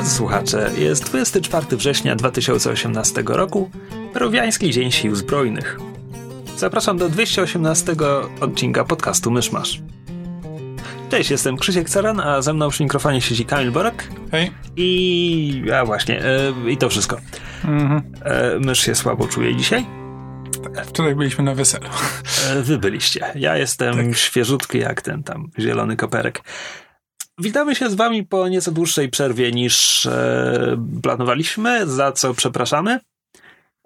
Drodzy słuchacze, jest 24 września 2018 roku, Peruwiański Dzień Sił Zbrojnych. Zapraszam do 218 odcinka podcastu Myszmasz. Cześć, jestem Krzysiek Caran, a ze mną przy mikrofonie siedzi Kamil Borek. Hej. I... a właśnie, e, i to wszystko. Mhm. E, mysz się słabo czuje dzisiaj. Wczoraj byliśmy na weselu. E, wy byliście. Ja jestem tak. świeżutki jak ten tam zielony koperek. Witamy się z Wami po nieco dłuższej przerwie niż e, planowaliśmy, za co przepraszamy.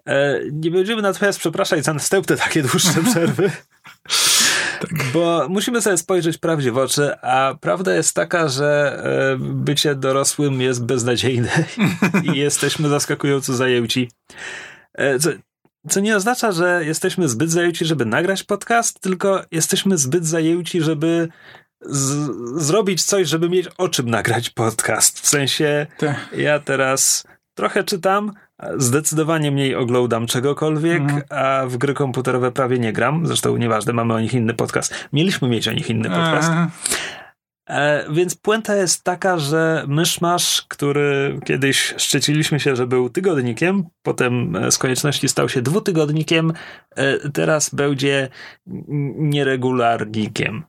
E, nie będziemy natomiast przepraszać za następne takie dłuższe przerwy. tak. Bo musimy sobie spojrzeć prawdzie w oczy, a prawda jest taka, że e, bycie dorosłym jest beznadziejne i jesteśmy zaskakująco zajęci. E, co, co nie oznacza, że jesteśmy zbyt zajęci, żeby nagrać podcast, tylko jesteśmy zbyt zajęci, żeby z, zrobić coś, żeby mieć o czym nagrać podcast. W sensie, tak. ja teraz trochę czytam, zdecydowanie mniej oglądam czegokolwiek, mhm. a w gry komputerowe prawie nie gram. Zresztą nieważne, mamy o nich inny podcast. Mieliśmy mieć o nich inny podcast. E, więc puenta jest taka, że Myszmasz, który kiedyś szczyciliśmy się, że był tygodnikiem, potem z konieczności stał się dwutygodnikiem, e, teraz będzie nieregularnikiem.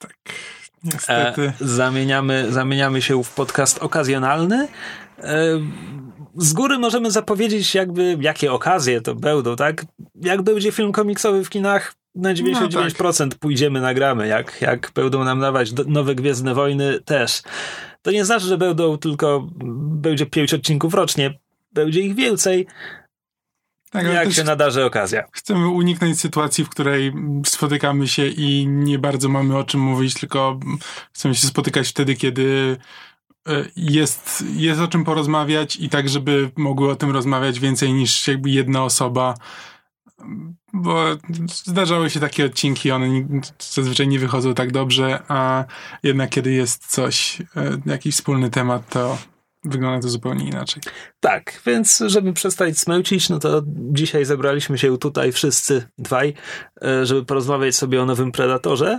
Tak. Niestety. E, zamieniamy, zamieniamy się w podcast okazjonalny. E, z góry możemy zapowiedzieć, jakby jakie okazje to będą, tak? Jak będzie film komiksowy w kinach, na 99% no tak. pójdziemy, nagramy. Jak, jak będą nam dawać nowe Gwiezdne Wojny, też. To nie znaczy, że będą tylko, będzie pięć odcinków rocznie. Będzie ich więcej, tak, jak się nadarzy okazja. Chcemy uniknąć sytuacji, w której spotykamy się i nie bardzo mamy o czym mówić, tylko chcemy się spotykać wtedy, kiedy e, jest, jest o czym porozmawiać i tak, żeby mogły o tym rozmawiać więcej niż jakby jedna osoba. Bo zdarzały się takie odcinki, one zazwyczaj nie wychodzą tak dobrze, a jednak kiedy jest coś, e, jakiś wspólny temat, to wygląda to zupełnie inaczej. Tak, więc żeby przestać smęcić, no to dzisiaj zebraliśmy się tutaj wszyscy dwaj, e, żeby porozmawiać sobie o nowym Predatorze.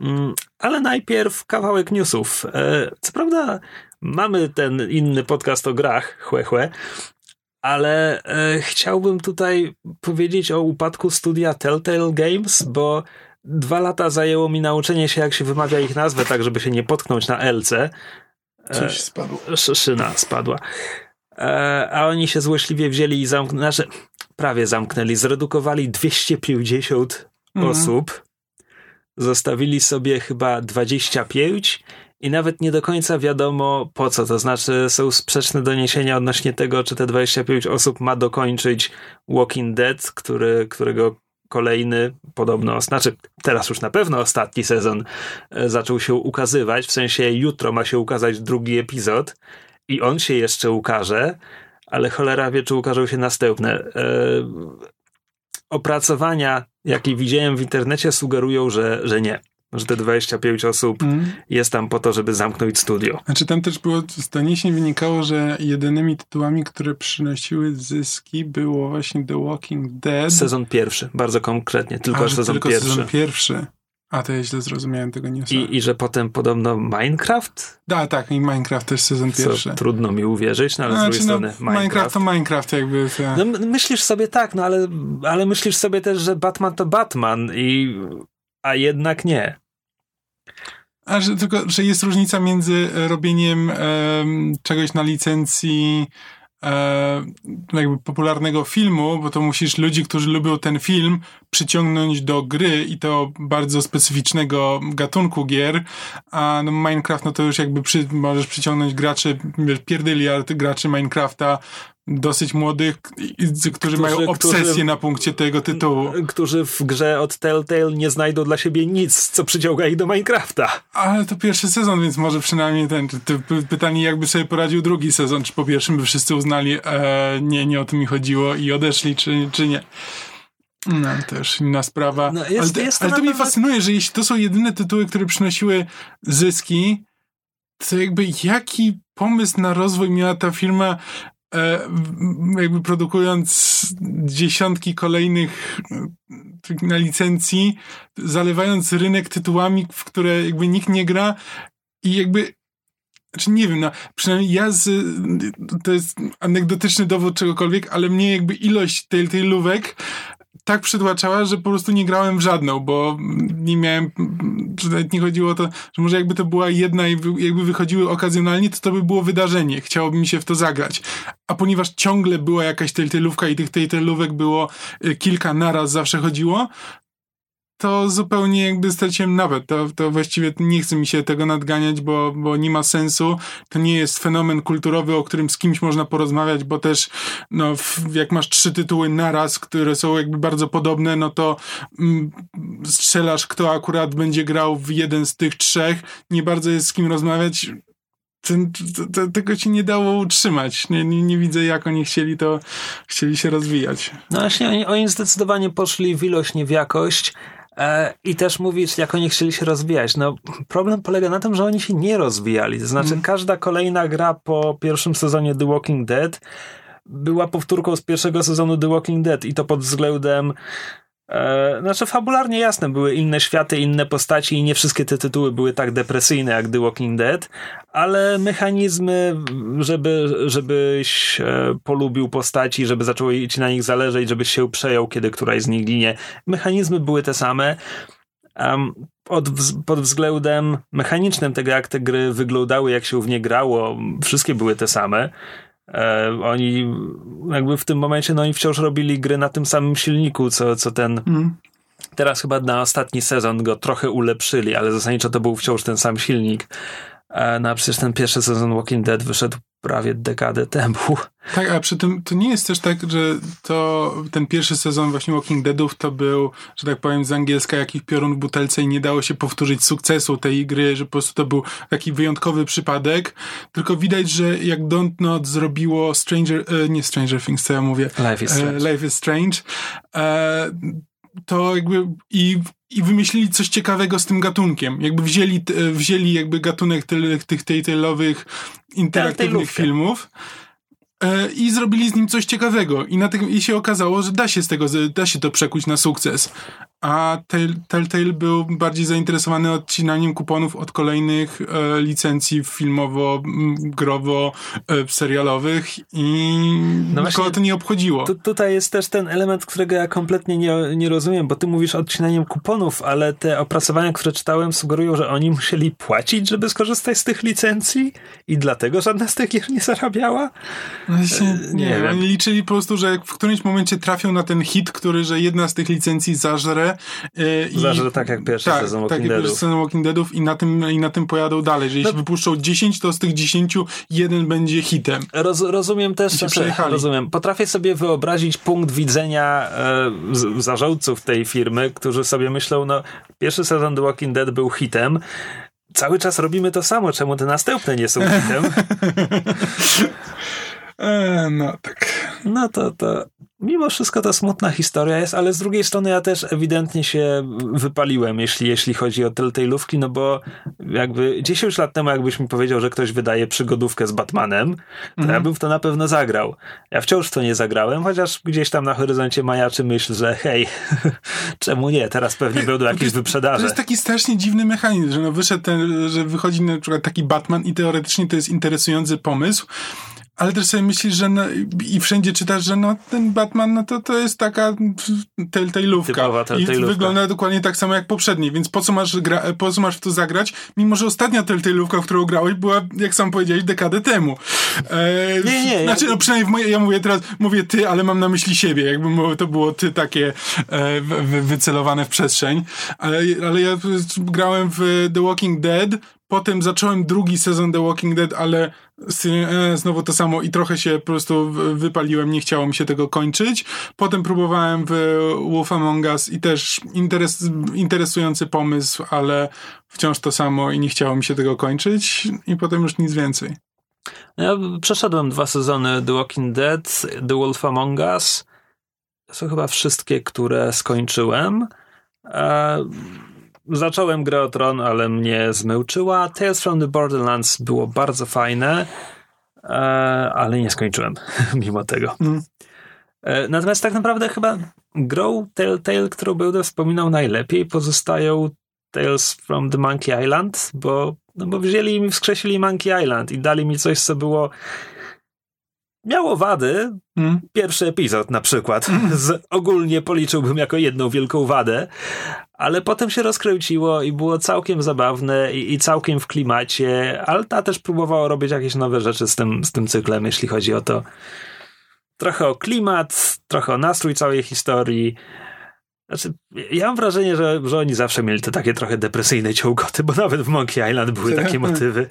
Mm, ale najpierw kawałek newsów. E, co prawda mamy ten inny podcast o grach, chłe, chłe ale e, chciałbym tutaj powiedzieć o upadku studia Telltale Games, bo dwa lata zajęło mi nauczenie się, jak się wymawia ich nazwę, tak żeby się nie potknąć na LC. Coś e, spadło. Szyna spadła. E, a oni się złośliwie wzięli i zamknęli, znaczy prawie zamknęli, zredukowali 250 mhm. osób, zostawili sobie chyba 25 i nawet nie do końca wiadomo po co. To znaczy, są sprzeczne doniesienia odnośnie tego, czy te 25 osób ma dokończyć Walking Dead, który, którego kolejny, podobno, znaczy teraz już na pewno ostatni sezon e, zaczął się ukazywać, w sensie jutro ma się ukazać drugi epizod i on się jeszcze ukaże, ale cholera wie, czy ukażą się następne. E, opracowania, jakie widziałem w internecie, sugerują, że, że nie że te 25 osób mm. jest tam po to, żeby zamknąć studio. Znaczy tam też było, z doniesień wynikało, że jedynymi tytułami, które przynosiły zyski było właśnie The Walking Dead. Sezon pierwszy, bardzo konkretnie, tylko A, sezon tylko pierwszy. sezon pierwszy. A to ja źle zrozumiałem tego newsa. I, I że potem podobno Minecraft? Da, tak, i Minecraft też sezon Co pierwszy. Trudno mi uwierzyć, no ale znaczy, z drugiej no, strony Minecraft. Minecraft to Minecraft jakby. To... No, myślisz sobie tak, no ale, ale myślisz sobie też, że Batman to Batman i a jednak nie. A że tylko, że jest różnica między robieniem e, czegoś na licencji e, jakby popularnego filmu, bo to musisz ludzi, którzy lubią ten film, przyciągnąć do gry i to bardzo specyficznego gatunku gier, a no Minecraft, no to już jakby przy, możesz przyciągnąć graczy, pierdyliard graczy Minecrafta, dosyć młodych, którzy, którzy mają obsesję którzy, na punkcie tego tytułu. Którzy w grze od Telltale nie znajdą dla siebie nic, co przyciąga ich do Minecrafta. Ale to pierwszy sezon, więc może przynajmniej ten, pytanie jakby sobie poradził drugi sezon, czy po pierwszym by wszyscy uznali, e, nie, nie o to mi chodziło i odeszli, czy, czy nie. No, to już inna sprawa. No, jest, ale, jest to, ale to mnie fascynuje, że jeśli to są jedyne tytuły, które przynosiły zyski, to jakby jaki pomysł na rozwój miała ta firma, jakby produkując dziesiątki kolejnych e, na licencji, zalewając rynek tytułami, w które jakby nikt nie gra i jakby znaczy nie wiem, no, przynajmniej ja z, to jest anegdotyczny dowód czegokolwiek, ale mnie jakby ilość tej, tej lówek tak przytłaczała, że po prostu nie grałem w żadną, bo nie miałem, że nawet nie chodziło o to, że może jakby to była jedna i jakby wychodziły okazjonalnie, to to by było wydarzenie. Chciałoby mi się w to zagrać. A ponieważ ciągle była jakaś telltale'ówka i tych telltale'ówek było y, kilka naraz zawsze chodziło, to zupełnie jakby straciłem nawet. To, to właściwie nie chce mi się tego nadganiać, bo, bo nie ma sensu. To nie jest fenomen kulturowy, o którym z kimś można porozmawiać, bo też no, jak masz trzy tytuły naraz, które są jakby bardzo podobne, no to mm, strzelasz, kto akurat będzie grał w jeden z tych trzech. Nie bardzo jest z kim rozmawiać. Ten, to, tego ci nie dało utrzymać. Nie, nie, nie, widzę, jak oni chcieli to, chcieli się rozwijać. No właśnie, oni, oni zdecydowanie poszli w ilość, nie w jakość. E, I też mówisz, jak oni chcieli się rozwijać. No, problem polega na tym, że oni się nie rozwijali. To znaczy, mm. każda kolejna gra po pierwszym sezonie The Walking Dead była powtórką z pierwszego sezonu The Walking Dead i to pod względem znaczy, fabularnie jasne, były inne światy, inne postaci i nie wszystkie te tytuły były tak depresyjne jak The Walking Dead, ale mechanizmy, żeby, żebyś e, polubił postaci, żeby zaczęło ci na nich zależeć, żebyś się przejął, kiedy któraś z nich ginie, mechanizmy były te same. Um, pod, pod względem mechanicznym tego, jak te gry wyglądały, jak się w nie grało, wszystkie były te same. E, oni jakby w tym momencie, no oni wciąż robili gry na tym samym silniku, co, co ten. Mm. Teraz chyba na ostatni sezon go trochę ulepszyli, ale zasadniczo to był wciąż ten sam silnik. E, no a przecież ten pierwszy sezon Walking Dead wyszedł prawie dekadę temu. Tak, a przy tym to nie jest też tak, że to ten pierwszy sezon właśnie Walking Deadów to był, że tak powiem z angielska jakiś piorun w butelce i nie dało się powtórzyć sukcesu tej gry, że po prostu to był taki wyjątkowy przypadek, tylko widać, że jak Dontnod zrobiło Stranger, e, nie Stranger Things, co ja mówię, Life is e, Strange, Life is Strange. To jakby i, i wymyślili coś ciekawego z tym gatunkiem. Jakby wzięli, wzięli jakby gatunek tych, tejtelowych interaktywnych filmów e, i zrobili z nim coś ciekawego. I, na tym, I się okazało, że da się z tego, da się to przekuć na sukces a Telltale był bardziej zainteresowany odcinaniem kuponów od kolejnych e, licencji filmowo, growo, e, serialowych i no nikogo to nie obchodziło. Tu, tutaj jest też ten element, którego ja kompletnie nie, nie rozumiem, bo ty mówisz odcinaniem kuponów, ale te opracowania, które czytałem sugerują, że oni musieli płacić, żeby skorzystać z tych licencji i dlatego żadna z tych gier nie zarabiała? Właśnie, e, nie, nie wiem. Oni liczyli po prostu, że w którymś momencie trafią na ten hit, który, że jedna z tych licencji zażre Zażre tak jak pierwszy tak, sezon Walking tak Deadów. pierwszy sezon Walking Deadów i na, tym, i na tym pojadą dalej, że jeśli no. wypuszczą 10, to z tych 10 jeden będzie hitem. Roz, rozumiem też, że rozumiem. Potrafię sobie wyobrazić punkt widzenia e, zarządców tej firmy, którzy sobie myślą, no pierwszy sezon The Walking Dead był hitem, cały czas robimy to samo, czemu te następne nie są hitem? E, no tak. No to, to mimo wszystko to smutna historia jest, ale z drugiej strony ja też ewidentnie się wypaliłem, jeśli, jeśli chodzi o Telltale'ówki, no bo jakby 10 lat temu jakbyś mi powiedział, że ktoś wydaje przygodówkę z Batmanem, to mhm. ja bym w to na pewno zagrał. Ja wciąż w to nie zagrałem, chociaż gdzieś tam na horyzoncie majaczy myśl, że hej, czemu nie, teraz pewnie będą jakieś wyprzedaże. To jest taki strasznie dziwny mechanizm, że no wyszedł ten, że wychodzi na przykład taki Batman i teoretycznie to jest interesujący pomysł, ale też sobie myślisz, że no, i wszędzie czytasz, że no, ten Batman, no to, to jest taka telltale'ówka. I wygląda dokładnie tak samo jak poprzednie, więc po co masz, gra, po co masz w to zagrać? Mimo, że ostatnia telltale'ówka, w którą grałeś, była, jak sam powiedziałeś, dekadę temu. E, nie, nie. Znaczy, no przynajmniej w moje, ja mówię teraz, mówię ty, ale mam na myśli siebie, jakby to było ty takie e, wycelowane w przestrzeń. Ale, ale ja grałem w The Walking Dead Potem zacząłem drugi sezon The Walking Dead, ale e, znowu to samo i trochę się po prostu wypaliłem, nie chciało mi się tego kończyć. Potem próbowałem w Wolf Among Us i też interes, interesujący pomysł, ale wciąż to samo i nie chciało mi się tego kończyć i potem już nic więcej. Ja przeszedłem dwa sezony The Walking Dead, The Wolf Among Us. To są chyba wszystkie, które skończyłem. E, zacząłem grę o Tron, ale mnie zmyłczyła. Tales from the Borderlands było bardzo fajne, e, ale nie skończyłem mimo tego. Mm. E, natomiast tak naprawdę chyba grą Telltale, którą będę wspominał najlepiej, pozostają Tales from the Monkey Island, bo, no bo wzięli mi, wskrzesili Monkey Island i dali mi coś, co było miało wady. Hmm. Pierwszy epizod na przykład. Hmm. Z, ogólnie policzyłbym jako jedną wielką wadę, ale potem się rozkręciło i było całkiem zabawne i, i całkiem w klimacie. Alta też próbowało robić jakieś nowe rzeczy z tym, z tym cyklem, jeśli chodzi o to. Trochę o klimat, trochę o nastrój całej historii. Znaczy, ja mam wrażenie, że, że oni zawsze mieli te takie trochę depresyjne ciągoty, bo nawet w Monkey Island były takie motywy.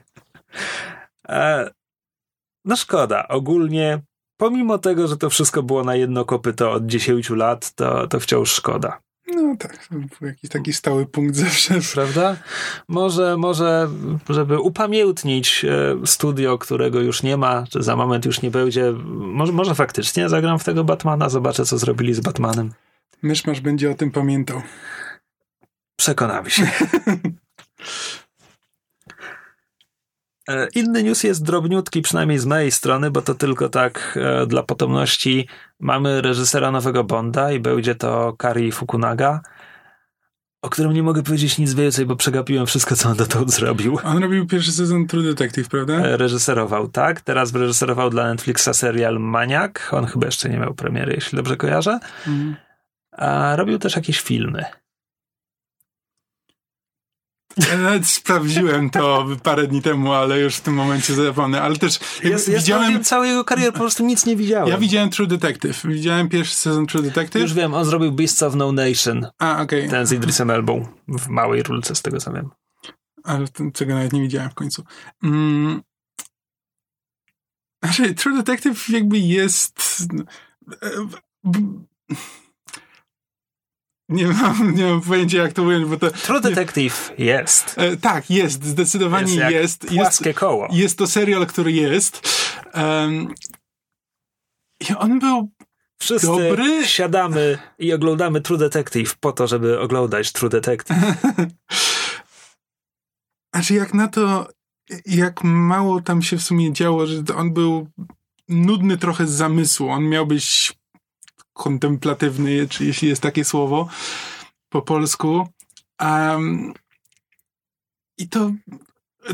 E, no szkoda. Ogólnie, pomimo tego, że to wszystko było na jedno kopyto od 10 lat, to, to wciąż szkoda. No tak, był jakiś taki stały punkt zawsze. Prawda? Może, może, żeby upamiętnić e, studio, którego już nie ma, czy za moment już nie będzie, może, może faktycznie zagram w tego Batmana, zobaczę, co zrobili z Batmanem. Myszmasz będzie o tym pamiętał. Przekonamy się. E, inny news jest drobniutki, przynajmniej z mojej strony, bo to tylko tak e, dla potomności. Mamy reżysera nowego Bonda i będzie to Kari Fukunaga, o którym nie mogę powiedzieć nic więcej, bo przegapiłem wszystko, co on dotąd zrobił. On robił pierwszy sezon True Detective, prawda? E, reżyserował, tak. Teraz reżyserował dla Netflixa serial Maniak. On chyba jeszcze nie miał premiery, jeśli dobrze kojarzę. Mhm. A robił też jakieś filmy. Ja nawet sprawdziłem to parę dni temu, ale już w tym momencie zapomnę. Ale też jest, widziałem... Ja całej jego kariery po prostu nic nie widziałem. Ja widziałem True Detective. Widziałem pierwszy sezon True Detective. Już wiem, on zrobił Beasts of No Nation. A, okej. Okay. Ten z Idrisem Elbą. W małej rulce, z tego co wiem. Ale czego nawet nie widziałem w końcu. Mm. Znaczy, True Detective jakby jest... Nie mam, nie mam pojęcia, jak to ująć, bo to... True Detective nie, jest. E, tak, jest, zdecydowanie jest. Jest, płaskie jest, koło. Jest to serial, który jest. Um, I on był Wszyscy dobry. siadamy i oglądamy True Detective po to, żeby oglądać True Detective. znaczy, jak na to, jak mało tam się w sumie działo, że on był nudny trochę z zamysłu. On miał być kontemplatywny, czy jeśli jest takie słowo po polsku. Um, I to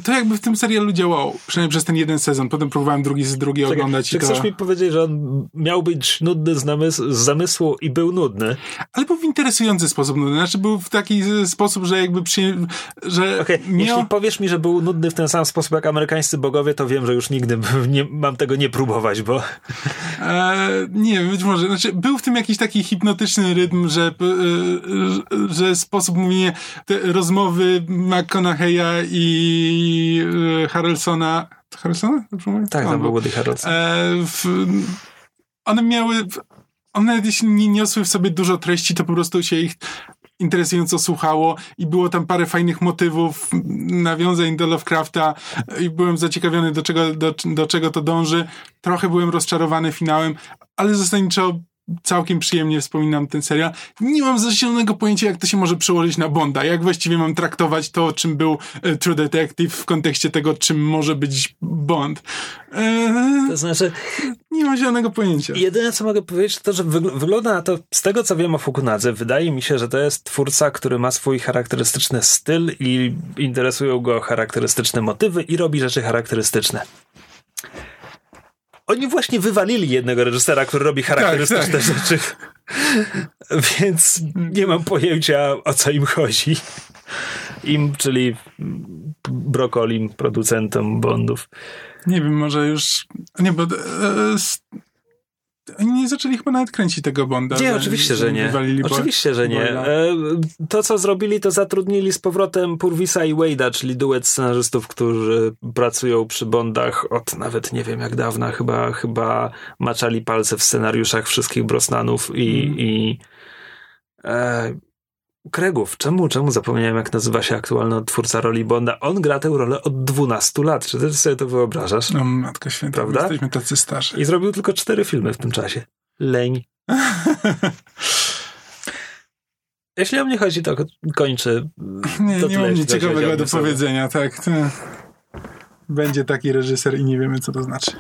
to jakby w tym serialu działało, przynajmniej przez ten jeden sezon. Potem próbowałem drugi z drugi Czekaj, oglądać. Czy chcesz to... mi powiedzieć, że on miał być nudny z, namysł, z zamysłu i był nudny? Ale był w interesujący sposób nudny. Znaczy był w taki sposób, że jakby przy... że okay, miał... Jeśli powiesz mi, że był nudny w ten sam sposób jak amerykańscy bogowie, to wiem, że już nigdy nie, mam tego nie próbować, bo... E, nie, być może. Znaczy, był w tym jakiś taki hipnotyczny rytm, że, e, że sposób mówienia, te rozmowy McConaughey'a i i Harrelsona. Harrelsona? Dobrze mówię? Tak, to był Woody Harrelson. E, w, one miały. One jeśli nie niosły w sobie dużo treści, to po prostu się ich interesująco słuchało i było tam parę fajnych motywów, nawiązań do Lovecrafta i byłem zaciekawiony do czego, do, do czego to dąży. Trochę byłem rozczarowany finałem, ale zasadniczo całkiem przyjemnie wspominam ten serial. Nie mam zielonego pojęcia, jak to się może przełożyć na Bonda. Jak właściwie mam traktować to, czym był e, True Detective w kontekście tego, czym może być Bond. Eee, to znaczy... Nie mam zielonego pojęcia. Jedyne, co mogę powiedzieć, to, że wygląda na to, z tego co wiem o Fukunadze, wydaje mi się, że to jest twórca, który ma swój charakterystyczny styl i interesują go charakterystyczne motywy i robi rzeczy charakterystyczne. Oni właśnie wywalili jednego reżysera, który robi charakterystyczne tak, tak. rzeczy. Więc nie mam pojęcia, o co im chodzi. Im, czyli brokolim, producentom Bondów. Nie wiem, może już... Nie, bo... E, oni nie zaczęli chyba nawet kręcić tego Bonda. Nie, oczywiście, że nie. Oczywiście, że nie. E, to, co zrobili, to zatrudnili z powrotem Purvisa i Wade'a, czyli duet scenarzystów, którzy pracują przy Bondach od nawet nie wiem jak dawna, chyba, chyba maczali palce w scenariuszach wszystkich Brosnanów i, mm. i e, Kregów. Czemu, czemu zapomniałem, jak nazywa się aktualny twórca roli Bonda? On gra tę rolę od 12 lat. Czy ty sobie to wyobrażasz? No, matka święta, prawda? jesteśmy tacy starzy. I zrobił tylko cztery filmy w tym czasie. Leń. Jeśli o mnie chodzi, to kończy. Nie, to nie mam nic ciekawego do powiedzenia, tak. To będzie taki reżyser i nie wiemy, co to znaczy.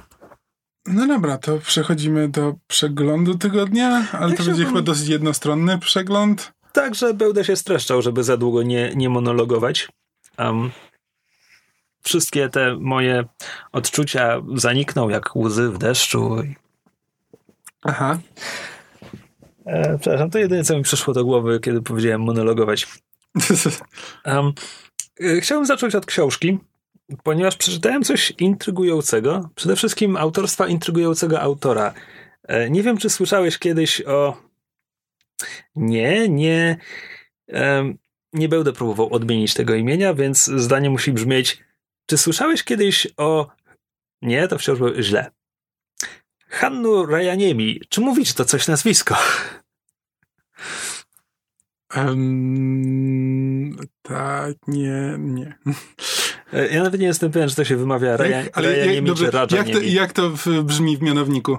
No dobra, to przechodzimy do przeglądu tygodnia, ale to będzie chyba dosyć jednostronny przegląd. Także będę się streszczał, żeby za długo nie, nie monologować. Um, wszystkie te moje odczucia zanikną jak łzy w deszczu. Aha. E, przepraszam, to jedyne, co mi przyszło do głowy, kiedy powiedziałem monologować. Um, chciałbym zacząć od książki, ponieważ przeczytałem coś intrygującego. Przede wszystkim autorstwa intrygującego autora. E, nie wiem, czy słyszałeś kiedyś o nie, nie. nie będę próbował odmienić tego imienia, więc zdanie musi brzmieć: Czy słyszałeś kiedyś o. Nie, to wciąż było źle. Hannu Rajaniemi. Czy mówić to coś nazwisko? Um, tak, nie, nie. E, ja nawet nie jestem pewien, czy to się wymawia Raja, ale Rajaniemi jak, dobrze, jak to, jak to brzmi w mianowniku?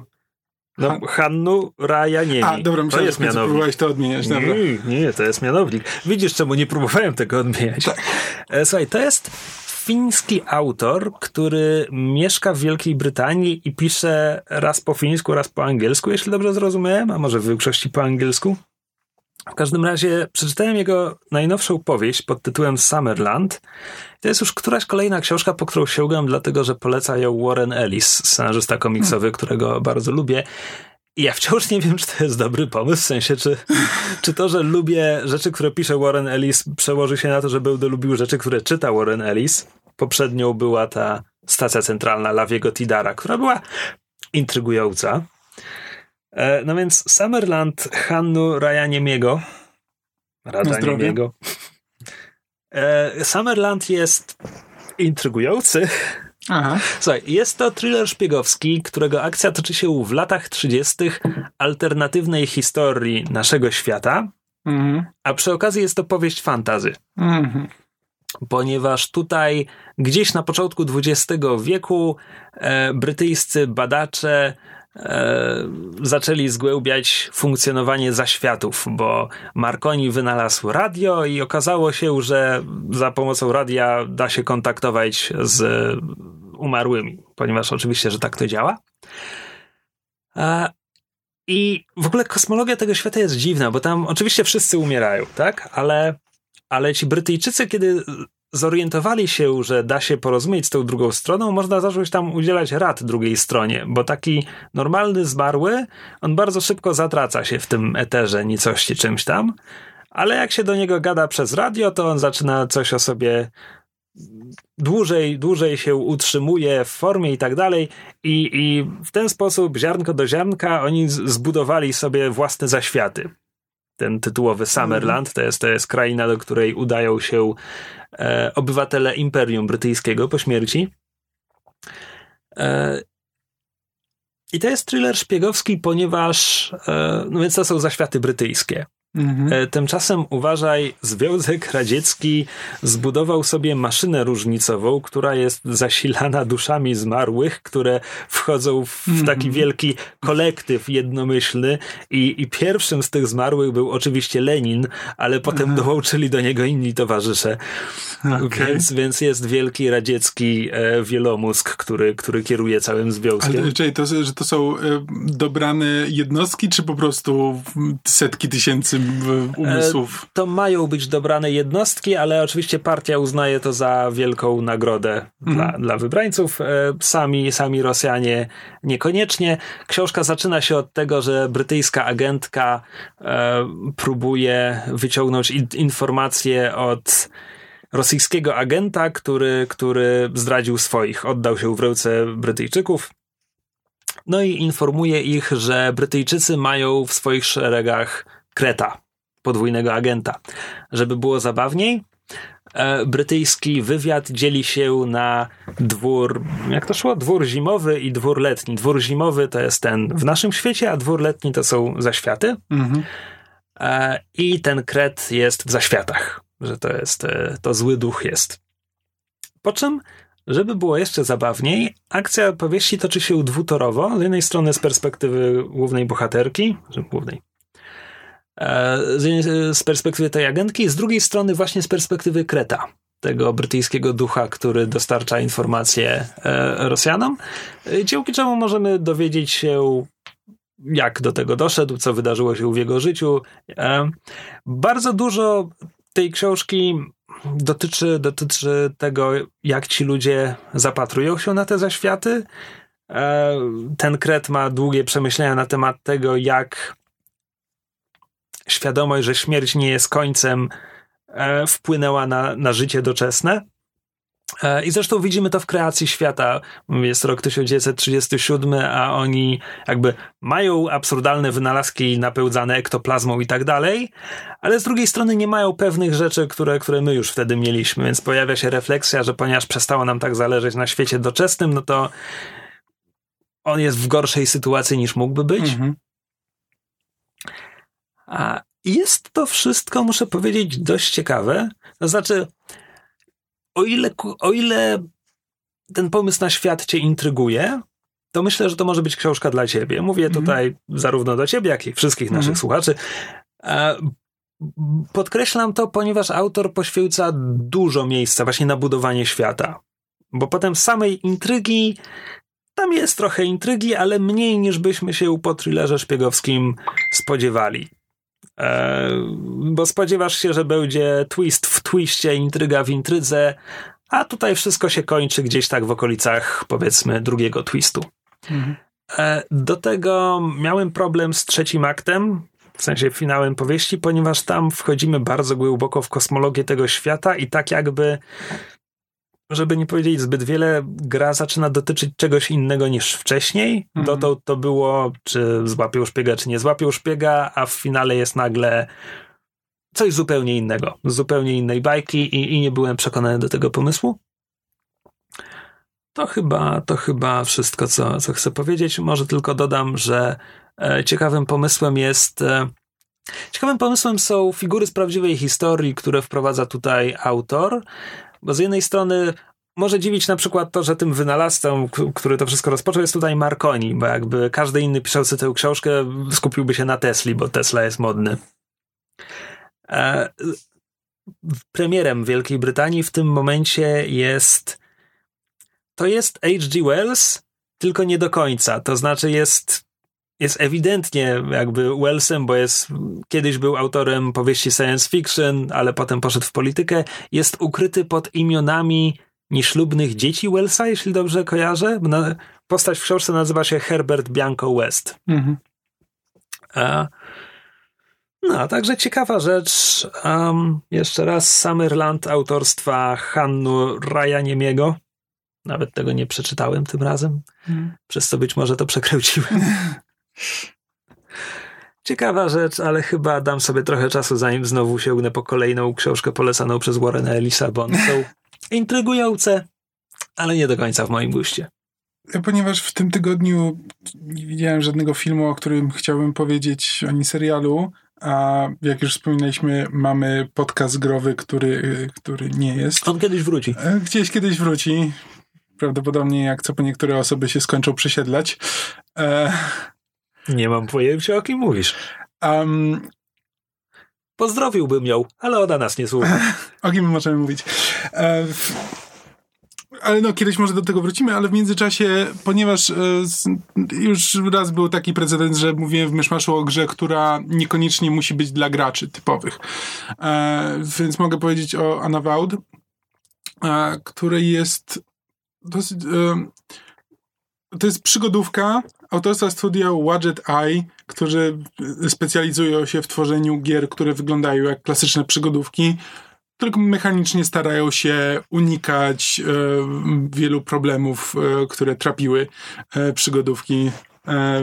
No, Hannu Rajaniemi. A, dobra, myślałem, to jest mianownik. próbowałeś to odmieniać. Dobra. Nie, nie, to jest mianownik. Widzisz, czemu nie próbowałem tego odmieniać. Tak. E, słuchaj, to jest fiński autor, który mieszka w Wielkiej Brytanii i pisze raz po fińsku, raz po angielsku, jeśli dobrze zrozumiałem, a może w większości po angielsku. W każdym razie przeczytałem jego najnowszą powieść pod tytułem Summerland. To jest już któraś kolejna książka, po którą sięgam, dlatego że poleca ją Warren Ellis, scenarzysta komiksowy, którego bardzo lubię. I ja wciąż nie wiem, czy to jest dobry pomysł, w sensie, czy, czy to, że lubię rzeczy, które pisze Warren Ellis, przełoży się na to, że będę lubił rzeczy, które czyta Warren Ellis. Poprzednią była ta stacja centralna Laviego Tidara, która była intrygująca. E, no więc Summerland Hannu Rajaniemiego. Rajaniemiego. E, Summerland jest intrygujący. Aha. Słuchaj, jest to thriller szpiegowski, którego akcja toczy się w latach 30. alternatywnej historii naszego świata, mhm. a przy okazji jest to powieść fantazy. Mhm. Ponieważ tutaj gdzieś na początku XX wieku e, brytyjscy badacze E, zaczęli zgłębiać funkcjonowanie zaświatów, bo Marconi wynalazł radio i okazało się, że za pomocą radia da się kontaktować z umarłymi, ponieważ oczywiście, że tak to działa. E, I w ogóle kosmologia tego świata jest dziwna, bo tam oczywiście wszyscy umierają, tak? Ale, ale ci Brytyjczycy, kiedy zorientowali się, że da się porozumieć z tą drugą stroną, można zacząć tam udzielać rad drugiej stronie, bo taki normalny zmarły, on bardzo szybko zatraca się w tym eterze nicości czymś tam, ale jak się do niego gada przez radio, to on zaczyna coś o sobie dłużej, dłużej się utrzymuje w formie i tak dalej. I, i w ten sposób ziarnko do ziarnka oni zbudowali sobie własne zaświaty ten tytułowy Summerland. To jest, to jest kraina, do której udają się e, obywatele Imperium Brytyjskiego po śmierci. E, I to jest thriller szpiegowski, ponieważ e, no więc to są zaświaty brytyjskie. Mhm. E, tymczasem uważaj, Związek Radziecki zbudował sobie maszynę różnicową, która jest zasilana duszami zmarłych, które wchodzą w mhm. taki wielki kolektyw jednomyślny i, i pierwszym z tych zmarłych był oczywiście Lenin, ale potem Aha. dołączyli do niego inni towarzysze. Okay. Więc, więc jest wielki radziecki e, wielomózg, który, który kieruje całym związkiem. Ale czyli to, że to są e, dobrane jednostki, czy po prostu setki tysięcy umysłów. E, to mają być dobrane jednostki, ale oczywiście partia uznaje to za wielką nagrodę mhm. dla, dla wybrańców. E, sami, sami Rosjanie niekoniecznie. Książka zaczyna się od tego, że brytyjska agentka e, próbuje wyciągnąć informacje od rosyjskiego agenta, który, który zdradził swoich, oddał się w ręce Brytyjczyków. no i informuje ich, że Brytyjczycy mają w swoich szeregach Kreta, podwójnego agenta. Żeby było zabawniej, e, brytyjski wywiad dzieli się na dwór, jak to szło? Dwór zimowy i dwór letni. Dwór zimowy to jest ten w naszym świecie, a dwór letni to są zaświaty. Mhm. E, I ten kret jest w zaświatach, że to jest, e, to zły duch jest. Po czym żeby było jeszcze zabawniej, akcja powieści toczy się dwutorowo. Z jednej strony z perspektywy głównej bohaterki, głównej, z perspektywy tej agentki, z drugiej strony właśnie z perspektywy Kreta, tego brytyjskiego ducha, który dostarcza informacje e, Rosjanom, e, dzięki czemu możemy dowiedzieć się, jak do tego doszedł, co wydarzyło się w jego życiu. Bardzo dużo tej książki dotyczy, dotyczy tego, jak ci ludzie zapatrują się na te zaświaty. E, ten kret ma długie przemyślenia na temat tego, jak świadomość, że śmierć nie jest końcem, e, wpłynęła na, na życie doczesne. E, I zresztą widzimy to w kreacji świata. Jest rok 1937, a oni jakby mają absurdalne wynalazki napełzane ektoplazmą i tak dalej, ale z drugiej strony nie mają pewnych rzeczy, które, które my już wtedy mieliśmy, więc pojawia się refleksja, że ponieważ przestało nam tak zależeć na świecie doczesnym, no to on jest w gorszej sytuacji niż mógłby być. Mhm. A jest to wszystko, muszę powiedzieć, dość ciekawe. To znaczy, o ile, o ile ten pomysł na świat cię intryguje, to myślę, że to może być książka dla ciebie. Mówię -hmm. tutaj zarówno do ciebie, jak i wszystkich naszych -hmm. słuchaczy. Podkreślam to, ponieważ autor poświęca dużo miejsca właśnie na budowanie świata. Bo potem samej intrygi, tam jest trochę intrygi, ale mniej niż byśmy się po thrillerze szpiegowskim spodziewali. E, bo spodziewasz się, że będzie twist w twiście, intryga w intrydze, a tutaj wszystko się kończy gdzieś tak w okolicach, powiedzmy, drugiego twistu. Mhm. E, do tego miałem problem z trzecim aktem, w sensie finałem powieści, ponieważ tam wchodzimy bardzo głęboko w kosmologię tego świata i tak jakby żeby nie powiedzieć zbyt wiele, gra zaczyna dotyczyć czegoś innego niż wcześniej. Mhm. Dotąd to było, czy złapią szpiega, czy nie złapią szpiega, a w finale jest nagle coś zupełnie innego, zupełnie innej bajki i, i nie byłem przekonany do tego pomysłu. To chyba, to chyba wszystko, co, co chcę powiedzieć. Może tylko dodam, że e, ciekawym pomysłem jest. E, ciekawym pomysłem są figury z prawdziwej historii, które wprowadza tutaj autor. Bo z jednej strony może dziwić na przykład to, że tym wynalazcą, który to wszystko rozpoczął, jest tutaj Marconi, bo jakby każdy inny piszący tę książkę skupiłby się na Tesli, bo Tesla jest modny. E, premierem Wielkiej Brytanii w tym momencie jest to jest H.G. Wells, tylko nie do końca. To znaczy jest jest ewidentnie jakby Wellsem, bo jest, kiedyś był autorem powieści science fiction, ale potem poszedł w politykę. Jest ukryty pod imionami nieślubnych dzieci Wellsa, jeśli dobrze kojarzę. Postać w książce nazywa się Herbert Bianco West. Mhm. A, no, także ciekawa rzecz. Um, jeszcze raz Summerland autorstwa Hannu Rajaniemiego. Nawet tego nie przeczytałem tym razem, mhm. przez co być może to przekręciłem. Ciekawa rzecz, ale chyba dam sobie trochę czasu, zanim znowu sięgnę po kolejną książkę polecaną przez Warrena Elisa, bo one są intrygujące, ale nie do końca w moim guście. Ponieważ w tym tygodniu nie widziałem żadnego filmu, o którym chciałbym powiedzieć, ani serialu, a jak już wspominaliśmy, mamy podcast growy, który, który nie jest. On kiedyś wróci. E, gdzieś kiedyś wróci. Prawdopodobnie jak co po niektóre osoby się skończą przesiedlać. E nie mam pojęcia, o kim mówisz. Um, Pozdrowiłbym ją, ale ona nas nie słucha. o kim możemy mówić? E, ale no, kiedyś może do tego wrócimy, ale w międzyczasie, ponieważ e, już raz był taki precedens, że mówiłem w Myszmaszu o grze, która niekoniecznie musi być dla graczy typowych. E, więc mogę powiedzieć o Anavowed, e, której jest dosyć... To jest przygodówka autorstwa studia Wadget Eye, którzy specjalizują się w tworzeniu gier, które wyglądają jak klasyczne przygodówki, tylko mechanicznie starają się unikać e, wielu problemów, e, które trapiły e, przygodówki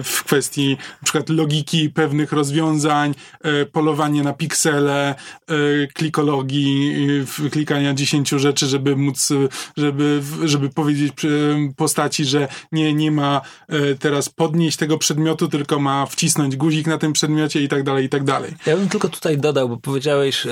w kwestii na przykład logiki pewnych rozwiązań, e, polowanie na piksele, klikologii, klikania dziesięciu rzeczy, żeby móc, żeby, żeby powiedzieć postaci, że nie, nie ma teraz podnieść tego przedmiotu, tylko ma wcisnąć guzik na tym przedmiocie i tak dalej, i tak dalej. Ja bym tylko tutaj dodał, bo powiedziałeś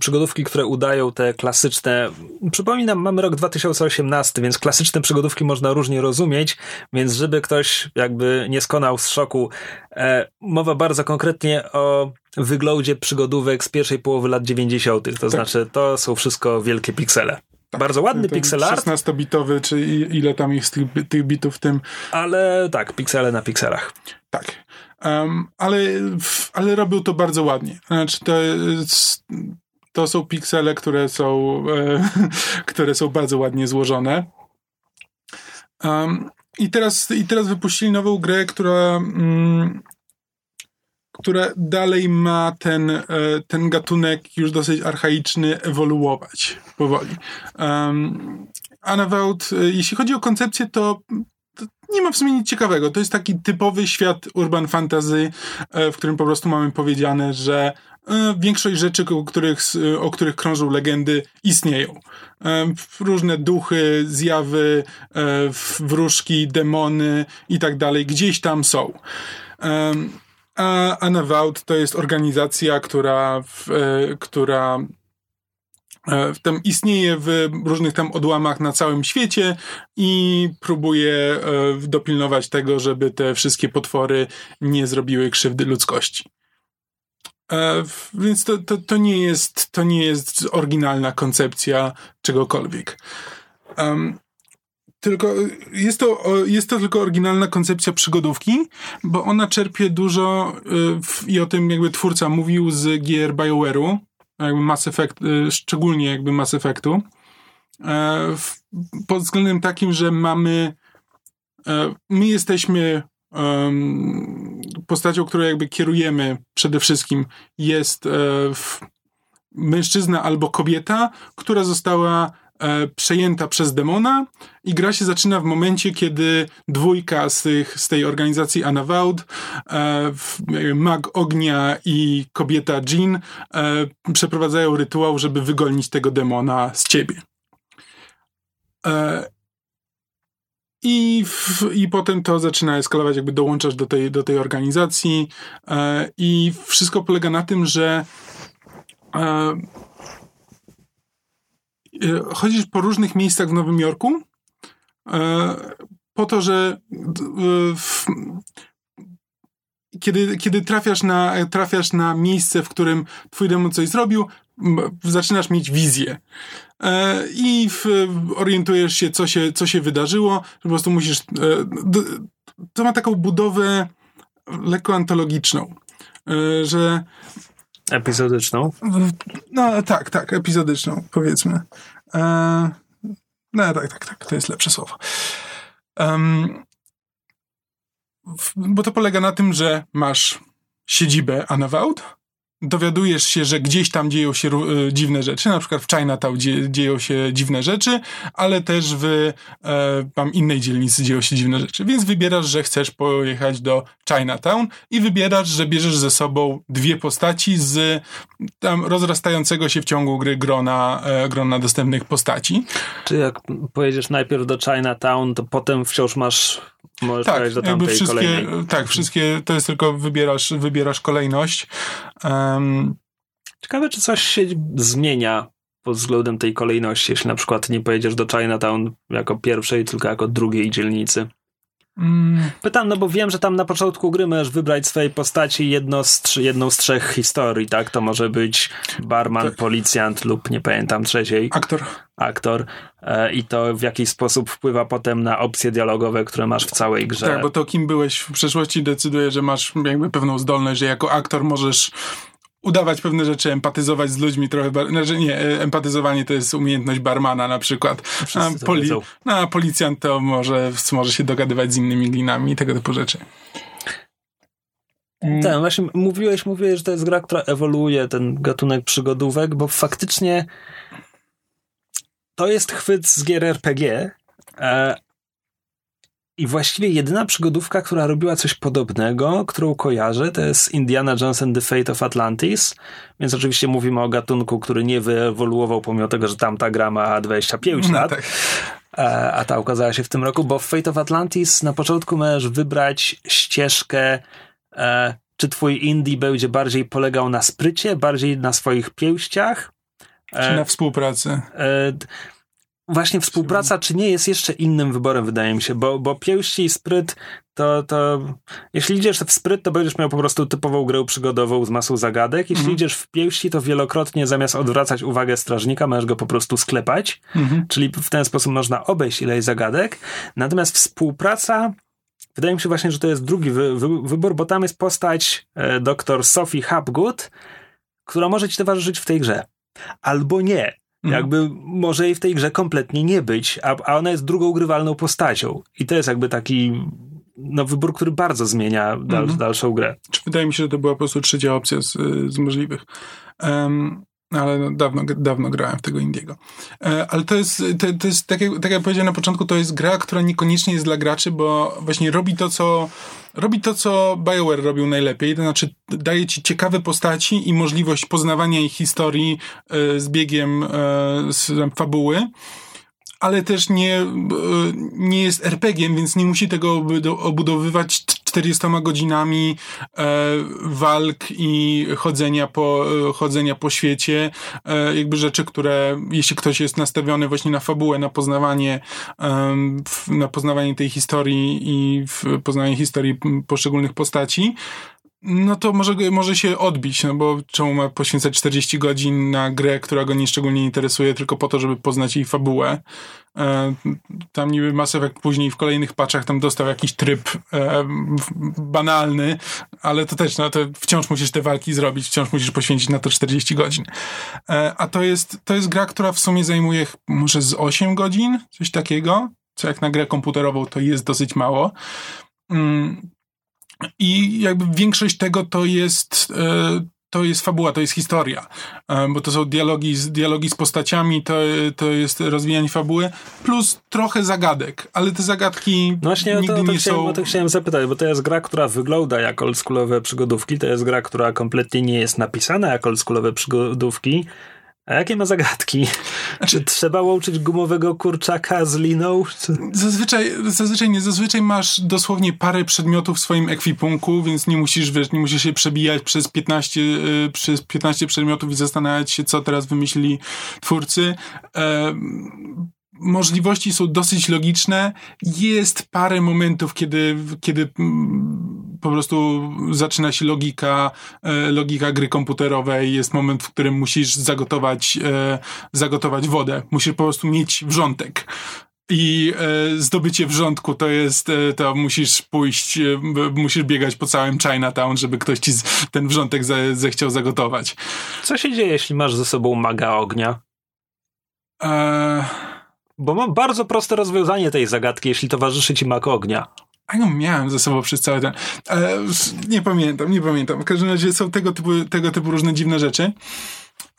przygodówki, które udają te klasyczne. Przypominam, mamy rok 2018, więc klasyczne przygodówki można różnie rozumieć, więc żeby ktoś jakby nie skonał z szoku, e, mowa bardzo konkretnie o wyglądzie przygodówek z pierwszej połowy lat 90. To tak. znaczy, to są wszystko wielkie piksele. Tak, bardzo ładny pixel art. 16-bitowy, czy ile tam jest tych, tych bitów w tym. Ale tak, piksele na pikselach. Tak. Um, ale, ale robił to bardzo ładnie. Znaczy, to, to są piksele, które są, e, które są bardzo ładnie złożone. Um, i, teraz, I teraz wypuścili nową grę, która, mm, która dalej ma ten, e, ten gatunek już dosyć archaiczny ewoluować powoli. Um, Unavowed, e, jeśli chodzi o koncepcję, to nie ma w sumie nic ciekawego. To jest taki typowy świat urban fantasy, e, w którym po prostu mamy powiedziane, że większość rzeczy, o których, o których krążą legendy, istnieją. E, różne duchy, zjawy, wróżki, demony i tak dalej, gdzieś tam są. A Unavowed to jest organizacja, która, która E, tam istnieje w różnych tam odłamach na całym świecie i próbuje e, dopilnować tego, żeby te wszystkie potwory nie zrobiły krzywdy ludzkości. E, więc to, to, to, nie jest, to nie jest oryginalna koncepcja czegokolwiek. Um, tylko jest to, jest to tylko oryginalna koncepcja przygodówki, bo ona czerpie dużo i o tym jakby twórca mówił z gier BioWare'u, jakby Mass Effect, y, szczególnie jakby Mass Effectu, e, pod względem takim, że mamy e, my jesteśmy postacią, którą jakby kierujemy przede wszystkim jest e, mężczyzna albo kobieta, która została e, przejęta przez demona i gra się zaczyna w momencie, kiedy dwójka z, tych, z tej organizacji Anavowed, e, mag ognia i kobieta Jean e, przeprowadzają rytuał, żeby wygonić tego demona z ciebie. I, w, I potem to zaczyna eskalować, jakby dołączasz do tej, do tej organizacji. E, I wszystko polega na tym, że e, E, chodzisz po różnych miejscach w Nowym Jorku e, po to, że e, w, kiedy, kiedy trafiasz, na, trafiasz na miejsce, w którym twój demon coś zrobił, zaczynasz mieć wizję. I w, orientujesz się, co się, co się wydarzyło. Po prostu musisz. To ma taką budowę lekko antologiczną, że Epizodyczną? No tak, tak, epizodyczną, powiedzmy. E, no tak, tak, tak, to jest lepsze słowo. Um, bo to polega na tym, że masz siedzibę Anavowed, dowiadujesz się, że gdzieś tam dzieją się e, dziwne rzeczy, na przykład w Chinatown dzie, dzieją się dziwne rzeczy, ale też w e, tam innej dzielnicy dzieją się dziwne rzeczy. Więc wybierasz, że chcesz pojechać do Chinatown i wybierasz, że bierzesz ze sobą dwie postaci z tam rozrastającego się w ciągu gry grona, e, grona dostępnych postaci. Czy jak pojedziesz najpierw do Chinatown, to potem wciąż masz Możesz tak, do jakby wszystkie, kolejnej. tak, wszystkie, to jest tylko wybierasz, wybierasz kolejność. Um, Ciekawe, czy coś się zmienia pod względem tej kolejności, jeśli na przykład nie pojedziesz do Chinatown jako pierwszej, tylko jako drugiej dzielnicy. Mm. Pytam, no bo wiem, że tam na początku gry możesz wybrać swojej postaci jedno z, jedną z trzech historii, tak? To może być barman, tak. policjant lub nie pamiętam trzeciej. Aktor. Aktor. E, I to w jakiś sposób wpływa potem na opcje dialogowe, które masz w całej grze. Tak, bo to kim byłeś w przeszłości decyduje, że masz jakby pewną zdolność, że jako aktor możesz udawać pewne rzeczy, empatyzować z ludźmi trochę. Znaczy nie, e, empatyzowanie to jest umiejętność barmana na przykład. A, poli, no, a policjant to może, może się dogadywać z innymi glinami i tego typu rzeczy. Mm. Tak, właśnie mówiłeś, mówiłeś, że to jest gra, która ewoluuje, ten gatunek przygodówek, bo faktycznie to jest chwyt z gier RPG, e, I właściwie jedyna przygodówka, która robiła coś podobnego, którą kojarzę, to jest Indiana Jones and the Fate of Atlantis. Więc oczywiście mówimy o gatunku, który nie wyewoluował, pomimo tego, że tamta gra ma 25 no, lat. Tak. A, a ta ukazała się w tym roku, bo w Fate of Atlantis na początku możesz wybrać ścieżkę, e, czy twój indie będzie bardziej polegał na sprycie, bardziej na swoich pięściach. E, czy na współpracy. E, właśnie współpraca, czy nie jest jeszcze innym wyborem, wydaje mi się, bo, bo pięści i spryt to, to jeśli idziesz w spryt, to będziesz miał po prostu typową grę przygodową z masą zagadek. Jeśli mm. idziesz w pięści, to wielokrotnie zamiast odwracać uwagę strażnika, możesz go po prostu sklepać, mm-hmm. czyli w ten sposób można obejść ileś zagadek. Natomiast współpraca wydaje mi się właśnie, że to jest drugi wy, wy, wybór, bo tam jest postać e, dr Sophie Hapgood, która może ci towarzyszyć w tej grze. Albo nie. Mhm. Jakby może jej w tej grze kompletnie nie być, a, a ona jest drugą grywalną postacią. I to jest jakby taki no, wybór, który bardzo zmienia dal, mhm. dalszą grę. Wydaje mi się, że to była po prostu trzecia opcja z, z możliwych. Um, ale no, dawno, dawno grałem w tego Indiego. E, ale to jest, to, to jest tak, jak, tak jak powiedziałem na początku, to jest gra, która niekoniecznie jest dla graczy, bo właśnie robi to, co robi to, co BioWare robił najlepiej, to znaczy daje ci ciekawe postaci i możliwość poznawania ich historii e, z biegiem e, z fabuły ale też nie, nie jest RPG, więc nie musi tego obudowywać 400 godzinami e, walk i chodzenia po, e, chodzenia po świecie. E, jakby rzeczy, które jeśli ktoś jest nastawiony właśnie na fabułę, na poznawanie, na poznawanie tej historii i poznawanie historii poszczególnych postaci, no to może, może się odbić, no bo czemu ma poświęcać 40 godzin na grę, która go nieszczególnie interesuje, tylko po to, żeby poznać jej fabułę. E, tam niby Mass Effect później w kolejnych patchach tam dostał jakiś tryb e, banalny, ale to też, no to wciąż musisz te walki zrobić, wciąż musisz poświęcić na to 40 godzin. E, a to jest, to jest gra, która w sumie zajmuje może z 8 godzin, coś takiego, co jak na grę komputerową to jest dosyć mało. Mm, i jakby większość tego to jest, e, to jest fabuła, to jest historia, e, bo to są dialogi z, dialogi z postaciami, to, to jest rozwijanie fabuły, plus trochę zagadek, ale te zagadki no właśnie, nigdy to, to nie chciałem, są... to chciałem zapytać, bo to jest gra, która wygląda jak oldschoolowe przygodówki, to jest gra, która kompletnie nie jest napisana jak oldschoolowe przygodówki, a jakie ma zagadki? Znaczy, trzeba łączyć gumowego kurczaka z liną? Zazwyczaj, zazwyczaj nie. Zazwyczaj masz dosłownie parę przedmiotów w swoim ekwipunku, więc nie musisz, wiesz, nie musisz się przebijać przez 15, y, przez 15 przedmiotów i zastanawiać się, co teraz wymyślili twórcy. E, możliwości są dosyć logiczne. Jest parę momentów, kiedy, kiedy mm, po prostu zaczyna się logika, e, logika gry komputerowej. Jest moment, w którym musisz zagotować, e, zagotować wodę. Musisz po prostu mieć wrzątek. I e, zdobycie wrzątku to jest, e, to musisz pójść, e, musisz biegać po całym Chinatown, żeby ktoś ci ten wrzątek ze, zechciał zagotować. Co się dzieje, jeśli masz ze sobą maga ognia? Bo mam bardzo proste rozwiązanie tej zagadki, jeśli towarzyszy ci mak ognia. A no, miałem ze sobą przez cały ten. E, nie pamiętam, nie pamiętam. W każdym razie są tego typu, tego typu różne dziwne rzeczy.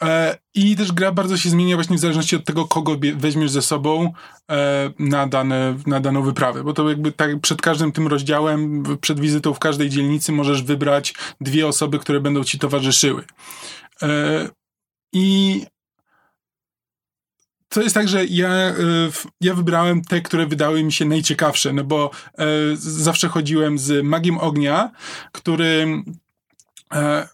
E, I też gra bardzo się zmienia właśnie w zależności od tego, kogo weźmiesz ze sobą e, na, dane, na daną wyprawę. Bo to jakby tak przed każdym tym rozdziałem, przed wizytą w każdej dzielnicy możesz wybrać dwie osoby, które będą ci towarzyszyły. E, I to jest tak, że ja, e, ja wybrałem te, które wydały mi się najciekawsze, no bo e, zawsze chodziłem z magiem ognia, który e,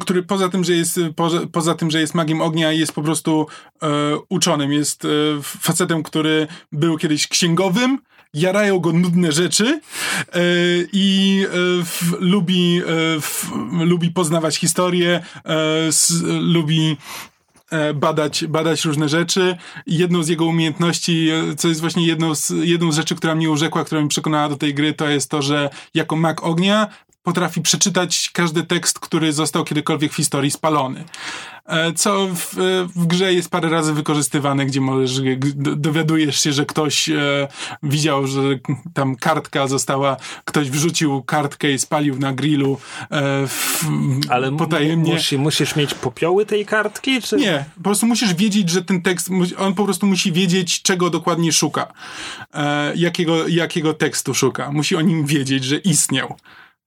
który poza tym, że jest, poza, poza tym, że jest magiem ognia, jest po prostu e, uczonym. Jest e, facetem, który był kiedyś księgowym, jarają go nudne rzeczy e, i f, lubi, f, lubi poznawać historię, s, lubi badać, badać różne rzeczy. Jedną z jego umiejętności, e, co jest właśnie jedną z, jedną z rzeczy, która mnie urzekła, która mnie przekonała do tej gry, to jest to, że jako mag ognia potrafi przeczytać każdy tekst, który został kiedykolwiek w historii spalony. E, co w, w, grze jest parę razy wykorzystywane, gdzie możesz, dowiadujesz się, że ktoś e, widział, że tam kartka została, ktoś wrzucił kartkę i spalił na grillu e, w, Ale potajemnie. Musi, musisz mieć popioły tej kartki? Czy... Nie, po prostu musisz wiedzieć, że ten tekst, on po prostu musi wiedzieć, czego dokładnie szuka, e, jakiego, jakiego tekstu szuka. Musi o nim wiedzieć, że istniał.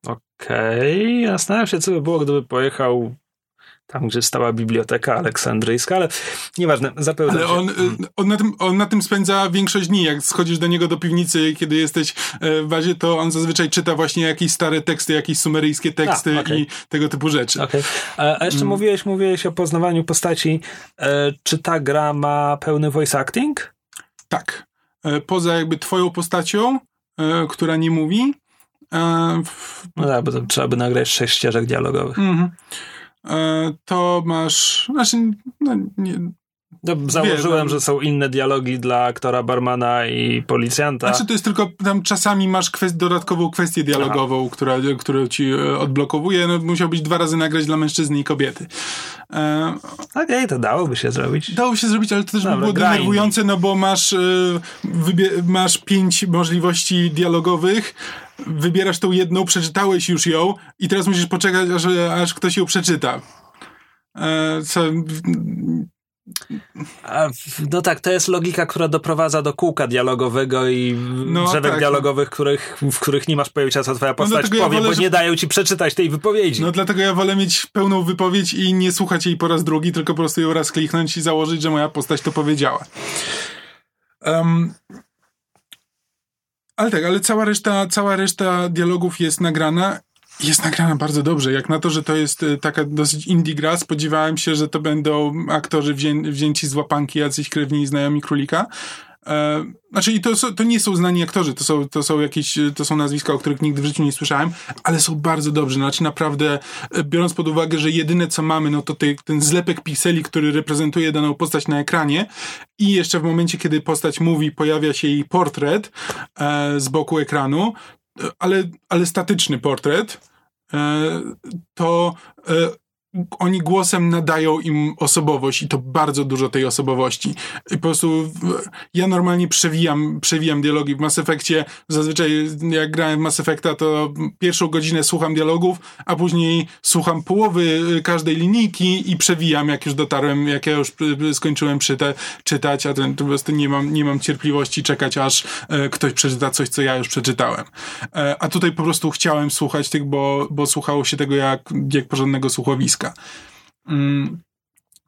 Okej, okay. zastanawiam się, co by było, gdyby pojechał tam, gdzie stała biblioteka aleksandryjska, ale nieważne, zapewne. Ale on, on, na tym, on na tym spędza większość dni. Jak schodzisz do niego do piwnicy, kiedy jesteś e, w bazie, to on zazwyczaj czyta właśnie jakieś stare teksty, jakieś sumeryjskie teksty A, okay. i tego typu rzeczy. Okay. A jeszcze mm. mówiłeś, mówiłeś o poznawaniu postaci. E, czy ta gra ma pełny voice acting? Tak. E, poza jakby twoją postacią, która nie mówi, no tak, bo to trzeba by nagrać sześć ścieżek dialogowych. Mm -hmm. To masz. Znaczy, no, nie, no, założyłem, że są inne dialogi dla aktora, barmana i policjanta. Znaczy to jest tylko, tam czasami masz kwest, dodatkową kwestię dialogową, która, która ci e, odblokowuje. No, musiał być dwa razy nagrać dla mężczyzny i kobiety. E, Okej, okay, to dałoby się zrobić. Dałoby się zrobić, ale to też Dobra, by było denerwujące, no bo masz, e, masz pięć możliwości dialogowych, wybierasz tą jedną, przeczytałeś już ją i teraz musisz poczekać, aż, aż ktoś ją przeczyta. E, co no tak, to jest logika, która doprowadza do kółka dialogowego i no, drzewek tak, dialogowych, no. których, w których nie masz pojęcia, co twoja no postać no, powie, ja wolę, bo nie dają ci przeczytać tej wypowiedzi. No dlatego ja wolę mieć pełną wypowiedź i nie słuchać jej po raz drugi, tylko po prostu ją raz kliknąć i założyć, że moja postać to powiedziała. Um, ale tak, ale cała reszta, cała reszta dialogów jest nagrana jest nagrana bardzo dobrze. Jak na to, że to jest e, taka dosyć indie gra, spodziewałem się, że to będą aktorzy wzię wzięci z łapanki, jacyś krewni i znajomi królika. E, znaczy, i to, to nie są znani aktorzy, to są, to są jakieś, to są nazwiska, o których nigdy w życiu nie słyszałem, ale są bardzo dobrzy. Znaczy, naprawdę, e, biorąc pod uwagę, że jedyne co mamy, no to te, ten zlepek pikseli, który reprezentuje daną postać na ekranie i jeszcze w momencie, kiedy postać mówi, pojawia się jej portret e, z boku ekranu, ale, ale statyczny portret, e, to e, oni głosem nadają im osobowość i to bardzo dużo tej osobowości. I po prostu ja normalnie przewijam, przewijam dialogi w Mass Effectie. Zazwyczaj jak grałem w Mass Effecta, to pierwszą godzinę słucham dialogów, a później słucham połowy każdej linijki i przewijam, jak już dotarłem, jak ja już skończyłem czyta, czytać, a ten, po prostu nie mam, nie mam cierpliwości czekać, aż ktoś przeczyta coś, co ja już przeczytałem. E, a tutaj po prostu chciałem słuchać tych, bo, bo słuchało się tego jak, jak porządnego słuchowiska. Mm,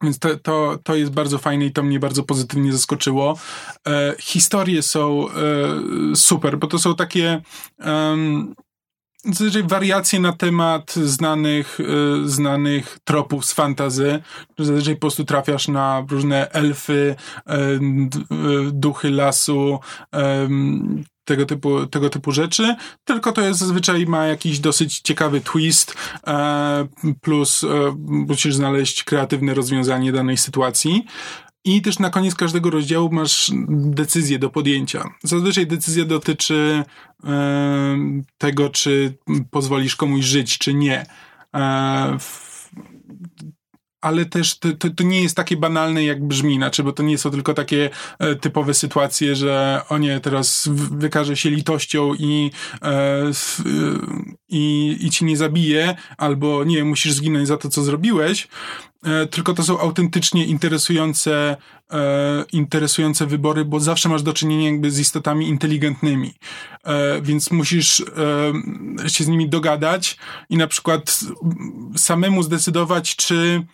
więc to, to, to jest bardzo fajne i to mnie bardzo pozytywnie zaskoczyło. E, historie są e, super, bo to są takie um, wariacje na temat znanych, e, znanych tropów z fantazy. Zazwyczaj po prostu trafiasz na różne elfy, e, duchy lasu, tego typu, tego typu rzeczy, tylko to jest zazwyczaj ma jakiś dosyć ciekawy twist, e, plus e, musisz znaleźć kreatywne rozwiązanie danej sytuacji. I też na koniec każdego rozdziału masz decyzję do podjęcia. Zazwyczaj decyzja dotyczy e, tego, czy pozwolisz komuś żyć, czy nie. E, ale też to, to, to, nie jest takie banalne, jak brzmi, znaczy, bo to nie są tylko takie e, typowe sytuacje, że o nie, teraz wykaże się litością i, e, i, i ci nie zabije, albo nie, musisz zginąć za to, co zrobiłeś, e, tylko to są autentycznie interesujące, e, interesujące wybory, bo zawsze masz do czynienia jakby z istotami inteligentnymi, e, więc musisz e, się z nimi dogadać i na przykład samemu zdecydować, czy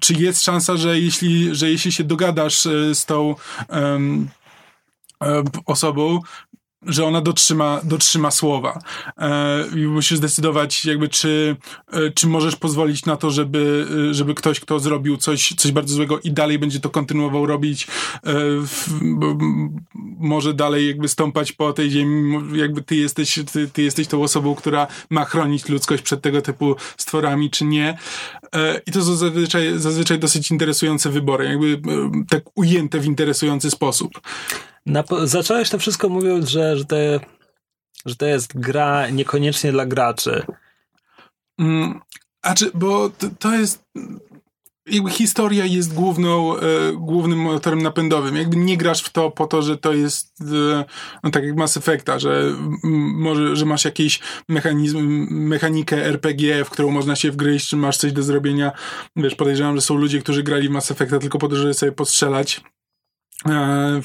czy jest szansa, że jeśli, że jeśli się dogadasz e, z tą um, osobą, że ona dotrzyma, dotrzyma słowa. E, I musisz zdecydować, jakby, czy, e, czy możesz pozwolić na to, żeby, e, żeby ktoś, kto zrobił coś, coś bardzo złego i dalej będzie to kontynuował robić, może dalej jakby stąpać po tej ziemi, jakby ty jesteś, ty, ty jesteś tą osobą, która ma chronić ludzkość przed tego typu stworami, czy nie. I to są zazwyczaj, zazwyczaj dosyć interesujące wybory, jakby tak ujęte w interesujący sposób. Na, zacząłeś to wszystko mówiąc, że, że, te, że to jest gra niekoniecznie dla graczy. Mm, a czy, bo to, to jest historia jest główną, e, głównym motorem napędowym. Jakby nie grasz w to po to, że to jest e, no tak jak Mass Effecta, że może, że masz jakiś mechanizm, mechanikę RPG, w którą można się wgryźć, czy masz coś do zrobienia. Wiesz, podejrzewam, że są ludzie, którzy grali w Mass Effecta tylko po to, żeby sobie postrzelać. E,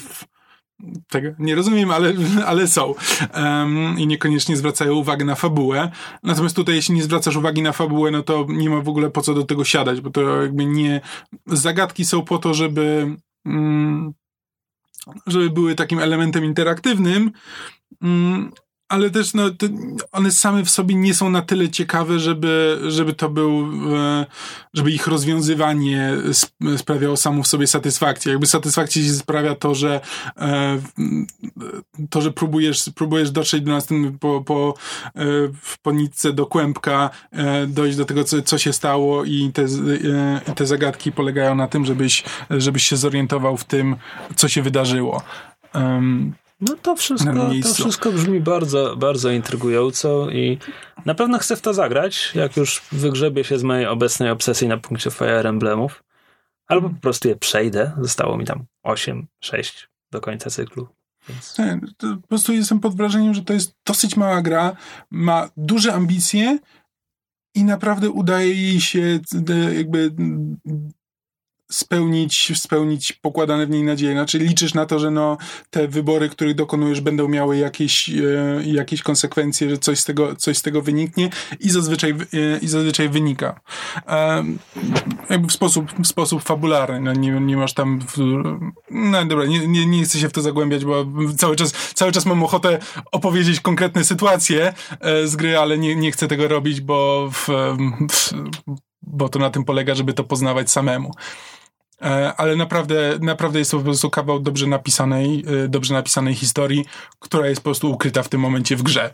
tego nie rozumiem, ale, ale są. Um, I niekoniecznie zwracają uwagę na fabułę. Natomiast tutaj, jeśli nie zwracasz uwagi na fabułę, no to nie ma w ogóle po co do tego siadać, bo to jakby nie. Zagadki są po to, żeby. Um, żeby były takim elementem interaktywnym, um, ale też no, one same w sobie nie są na tyle ciekawe, żeby, żeby to był, e, żeby ich rozwiązywanie sprawiało samo w sobie satysfakcję. Jakby satysfakcję się sprawia to, że e, to, że próbujesz, próbujesz dotrzeć do następnego po, po, e, po nitce do kłębka, dojść do tego, co, co się stało i te, te zagadki polegają na tym, żebyś, żebyś się zorientował w tym, co się wydarzyło. No to wszystko, to wszystko brzmi bardzo, bardzo intrygująco i na pewno chcę w to zagrać, jak już wygrzebię się z mojej obecnej obsesji na punkcie Fire Emblemów. Albo po prostu je przejdę. Zostało mi tam 8, 6 do końca cyklu. Więc... po prostu jestem pod wrażeniem, że to jest dosyć mała gra, ma duże ambicje i naprawdę udaje jej się jakby spełnić, spełnić pokładane w niej nadzieje. Znaczy liczysz na to, że no, te wybory, których dokonujesz, będą miały jakieś, e, jakieś konsekwencje, że coś z tego, coś z tego wyniknie i zazwyczaj, e, i zazwyczaj wynika. E, jakby w sposób, w sposób fabularny. No, nie, nie masz tam... W, no dobra, nie, nie, nie chcę się w to zagłębiać, bo cały czas, cały czas mam ochotę opowiedzieć konkretne sytuacje e, z gry, ale nie, nie chcę tego robić, bo w, w, bo to na tym polega, żeby to poznawać samemu. E, ale naprawdę, naprawdę jest to po prostu kawał dobrze napisanej, e, dobrze napisanej historii, która jest po prostu ukryta w tym momencie w grze.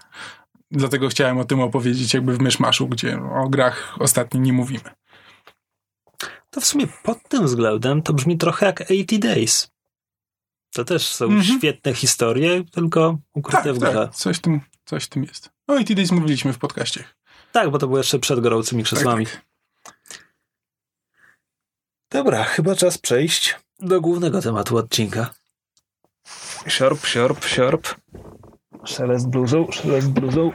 Dlatego chciałem o tym opowiedzieć jakby w Myszmaszu, gdzie o grach ostatnio nie mówimy. To w sumie pod tym względem to brzmi trochę jak 80 Days. To też są mm -hmm. świetne historie, tylko ukryte tak, w grze. Tak, coś tym, coś tym jest. O 80 Days mówiliśmy w podcaście. Tak, bo to było jeszcze przed gorącymi krzesłami. Tak, tak. Dobra, chyba czas przejść do głównego tematu odcinka. Siorp, siorp, siorp. Szelest bluzą, szelest bluzą.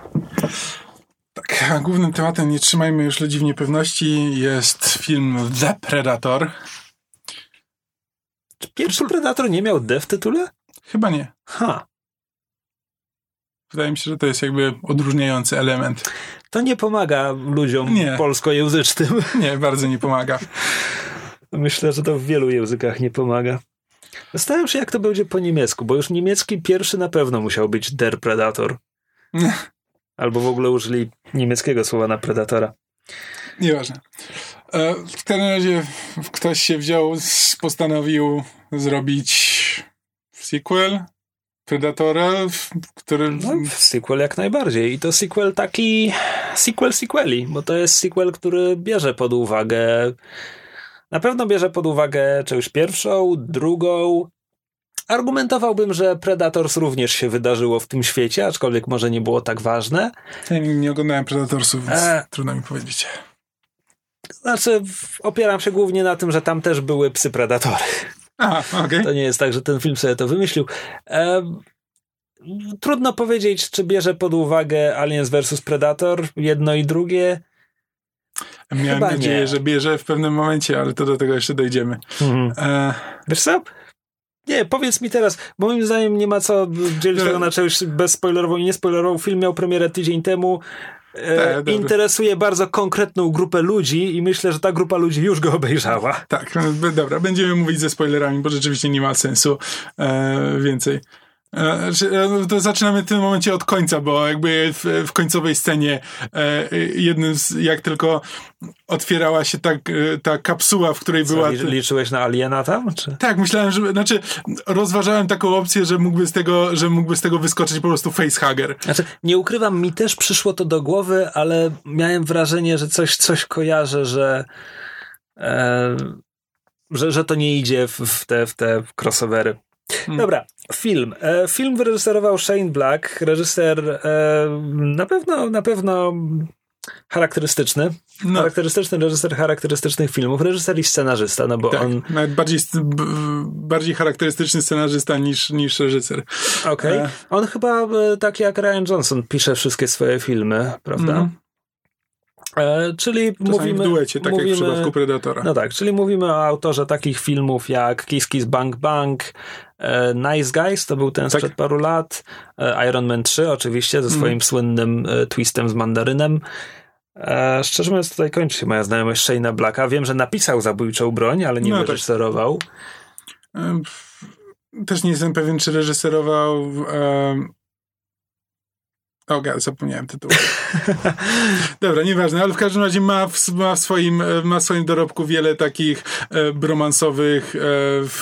Tak, a głównym tematem, nie trzymajmy już ludzi w niepewności, jest film The Predator. Czy pierwszy Predator nie miał D w tytule? Chyba nie. Ha. Wydaje mi się, że to jest jakby odróżniający element. To nie pomaga ludziom nie. polskojęzycznym. Nie, bardzo nie pomaga. Myślę, że to w wielu językach nie pomaga. Zastanawiam się, jak to będzie po niemiecku, bo już niemiecki pierwszy na pewno musiał być Der Predator. Albo w ogóle użyli niemieckiego słowa na Predatora. Nieważne. E, w każdym razie ktoś się wziął, postanowił zrobić sequel Predatora, który... No, sequel jak najbardziej. I to sequel taki... sequel sequeli, bo to jest sequel, który bierze pod uwagę na pewno bierze pod uwagę część pierwszą, drugą. Argumentowałbym, że Predators również się wydarzyło w tym świecie, aczkolwiek może nie było tak ważne. Ja nie oglądałem Predatorsów, więc e... trudno mi powiedzieć. Znaczy, opieram się głównie na tym, że tam też były psy Predatory. Aha, okay. To nie jest tak, że ten film sobie to wymyślił. E... Trudno powiedzieć, czy bierze pod uwagę Aliens vs Predator, jedno i drugie. Miałem Chyba nadzieję, nie. że bierze w pewnym momencie, ale to do tego jeszcze dojdziemy. Mhm. E... Wiesz co? Nie, powiedz mi teraz, bo moim zdaniem nie ma co dzielić no. tego na czegoś bezspoilerową i niespoilerową. Film miał premierę tydzień temu. E, tak, interesuje bardzo konkretną grupę ludzi i myślę, że ta grupa ludzi już go obejrzała. Tak, no, dobra, będziemy mówić ze spoilerami, bo rzeczywiście nie ma sensu e, więcej. E, e, no, to zaczynamy w tym momencie od końca, bo jakby w, w końcowej scenie e, jednym z, jak tylko otwierała się ta, ta kapsuła, w której Co, była... Liczyłeś na aliena tam? Czy? Tak, myślałem, że... Znaczy, rozważałem taką opcję, że mógłby z tego, że mógłby z tego wyskoczyć po prostu facehugger. Znaczy, nie ukrywam, mi też przyszło to do głowy, ale miałem wrażenie, że coś, coś kojarzę, że... E, że, że to nie idzie w, w te, w te crossovery. Hmm. Dobra, film. E, film wyreżyserował Shane Black, reżyser e, na pewno, na pewno charakterystyczny. No. Charakterystyczny reżyser charakterystycznych filmów. Reżyser i scenarzysta, no bo tak, on... Nawet bardziej, bardziej charakterystyczny scenarzysta niż, niż reżyser. Okej. Okay. E... On chyba, tak jak Ryan Johnson, pisze wszystkie swoje filmy, prawda? Mm. E, czyli Czasami mówimy. W duecie, tak mówimy, jak w przypadku Predatora. No tak, czyli mówimy o autorze takich filmów jak Kiss Kiss Bang Bang, e, Nice Guys, to był ten tak. sprzed paru lat, e, Iron Man 3 oczywiście, ze swoim mm. słynnym e, twistem z mandarynem. E, szczerze mówiąc, tutaj kończy się moja znajomość Shane'a Blacka. Wiem, że napisał zabójczą broń, ale nie no, wyreżyserował. Tak. Też nie jestem pewien, czy reżyserował o, oh zapomniałem tytułu. Dobra, nieważne, ale w każdym razie ma w, ma w, swoim, ma w swoim dorobku wiele takich e, bromansowych, e,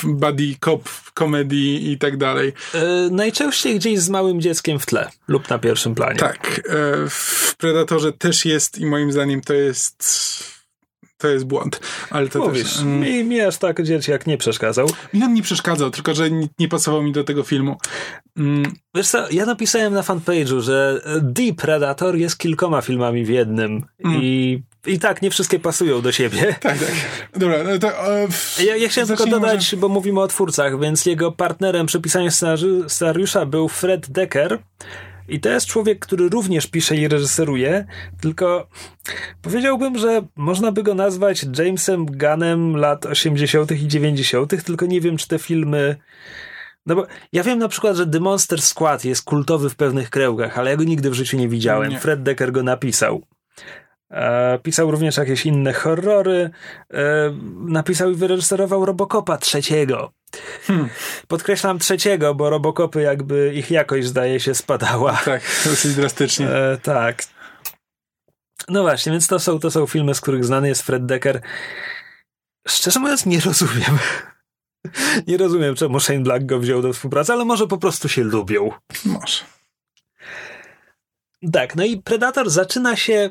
buddy cop komedii i tak dalej. E, najczęściej gdzieś z małym dzieckiem w tle lub na pierwszym planie. Tak. E, w Predatorze też jest i moim zdaniem to jest to jest błąd. Ale to Mówisz, też, mm, mi, mi aż tak jak nie przeszkadzał. Mi on nie przeszkadzał, tylko że nie, nie pasował mi do tego filmu. Mm. Wiesz co, ja napisałem na fanpage'u, że The Predator jest kilkoma filmami w jednym mm. i i tak, nie wszystkie pasują do siebie. Tak, tak. Dobra, no to, e, ja, ja chciałem tylko dodać, może... bo mówimy o twórcach, więc jego partnerem przy pisaniu scenariusza był Fred Decker, i to jest człowiek, który również pisze i reżyseruje, tylko powiedziałbym, że można by go nazwać Jamesem Gunnem lat 80. i 90., tylko nie wiem, czy te filmy. No bo ja wiem na przykład, że The Monster Squad jest kultowy w pewnych kręgach, ale ja go nigdy w życiu nie widziałem. Nie. Fred Decker go napisał. E, pisał również jakieś inne horrory. E, napisał i wyreżyserował Robocopa trzeciego. Hmm. Podkreślam trzeciego, bo Robocopy jakby ich jakość zdaje się spadała. Tak, dosyć drastycznie. E, tak. No właśnie, więc to są, to są filmy, z których znany jest Fred Decker. Szczerze mówiąc, nie rozumiem. Nie rozumiem, czemu Shane Black go wziął do współpracy, ale może po prostu się lubią. Może. Tak, no i Predator zaczyna się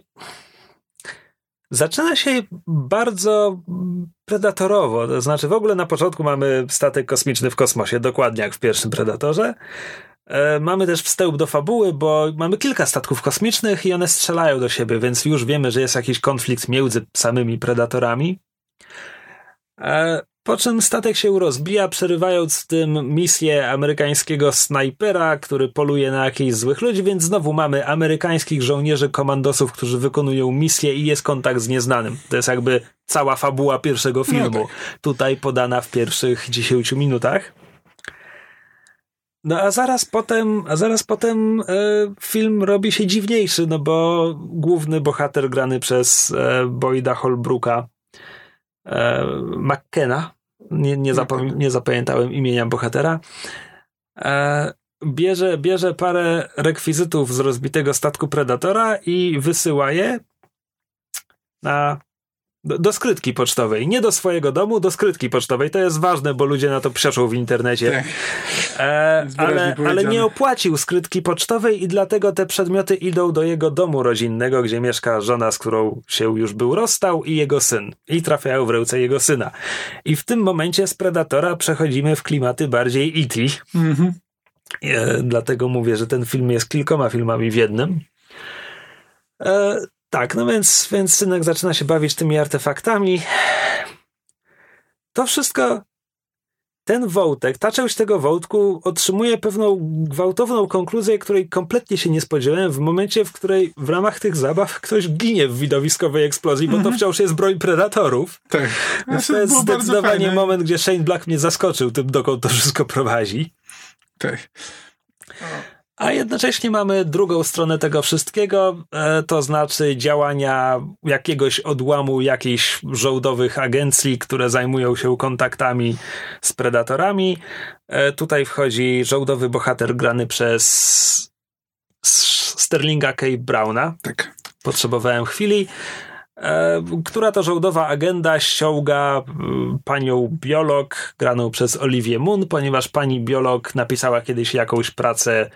zaczyna się bardzo predatorowo. To znaczy, w ogóle na początku mamy statek kosmiczny w kosmosie, dokładnie jak w pierwszym Predatorze. E, mamy też wstęp do fabuły, bo mamy kilka statków kosmicznych i one strzelają do siebie, więc już wiemy, że jest jakiś konflikt między samymi predatorami. Po czym statek się rozbija, przerywając w tym misję amerykańskiego snajpera, który poluje na jakichś złych ludzi, więc znowu mamy amerykańskich żołnierzy, komandosów, którzy wykonują misję i jest kontakt z nieznanym. To jest jakby cała fabuła pierwszego no filmu. No tak. Tutaj podana w pierwszych 10 minutach. No a zaraz potem, a zaraz potem e, film robi się dziwniejszy, no bo główny bohater grany przez e, Boyda Holbrooka e, McKenna, nie, nie, zapom- nie zapamiętałem imienia bohatera, e, bierze, bierze parę rekwizytów z rozbitego statku Predatora i wysyła je na do, do, skrytki pocztowej. Nie do swojego domu, do skrytki pocztowej. To jest ważne, bo ludzie na to przeszą w internecie. Tak. E, ale, ale nie opłacił skrytki pocztowej i dlatego te przedmioty idą do jego domu rodzinnego, gdzie mieszka żona, z którą się już był rozstał i jego syn. I trafiają w ręce jego syna. I w tym momencie z Predatora przechodzimy w klimaty bardziej E.T. Mhm. E, dlatego mówię, że ten film jest kilkoma filmami w jednym. E, tak, no więc, więc synek zaczyna się bawić tymi artefaktami. To wszystko, ten wątek, ta część tego wątku otrzymuje pewną gwałtowną konkluzję, której kompletnie się nie spodziewałem w momencie, w której w ramach tych zabaw ktoś ginie w widowiskowej eksplozji, bo to mhm. wciąż jest broń predatorów. Tak. to jest zdecydowanie moment, gdzie Shane Black mnie zaskoczył tym, dokąd to wszystko prowadzi. Tak. A jednocześnie mamy drugą stronę tego wszystkiego, e, to znaczy działania jakiegoś odłamu jakichś żołdowych agencji, które zajmują się kontaktami z predatorami. E, tutaj wchodzi żołdowy bohater grany przez Sterlinga K. Browna. Tak. Potrzebowałem chwili. E, która to żołdowa agenda ściąga panią biolog, graną przez Olivier Moon, ponieważ pani biolog napisała kiedyś jakąś pracę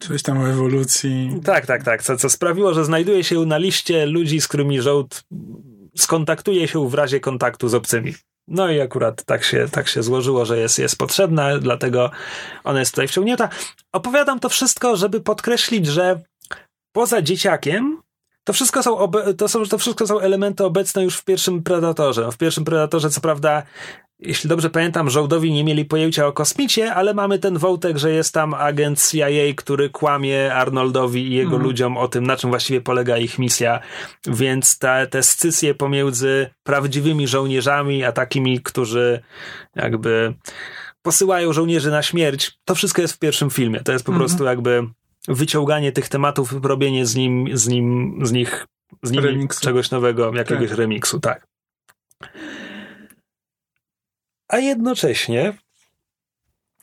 Coś tam o ewolucji. Tak, tak, tak. Co, co sprawiło, że znajduje się na liście ludzi, z którymi żołd skontaktuje się w razie kontaktu z obcymi. No i akurat tak się, tak się złożyło, że jest, jest potrzebna, dlatego ona jest tutaj wciągnięta. Opowiadam to wszystko, żeby podkreślić, że poza dzieciakiem to wszystko są, obe, to są, to wszystko są elementy obecne już w pierwszym Predatorze. W pierwszym Predatorze, co prawda, jeśli dobrze pamiętam, żołdowi nie mieli pojęcia o kosmicie, ale mamy ten wątek, że jest tam agent CIA, który kłamie Arnoldowi i jego mm. ludziom o tym, na czym właściwie polega ich misja. Więc te, te scysje pomiędzy prawdziwymi żołnierzami, a takimi, którzy jakby posyłają żołnierzy na śmierć, to wszystko jest w pierwszym filmie. To jest po mm. prostu jakby wyciąganie tych tematów, robienie z nim, z nim, z nich, z nimi remiksu. czegoś nowego, jakiegoś tak. remiksu, tak. A jednocześnie,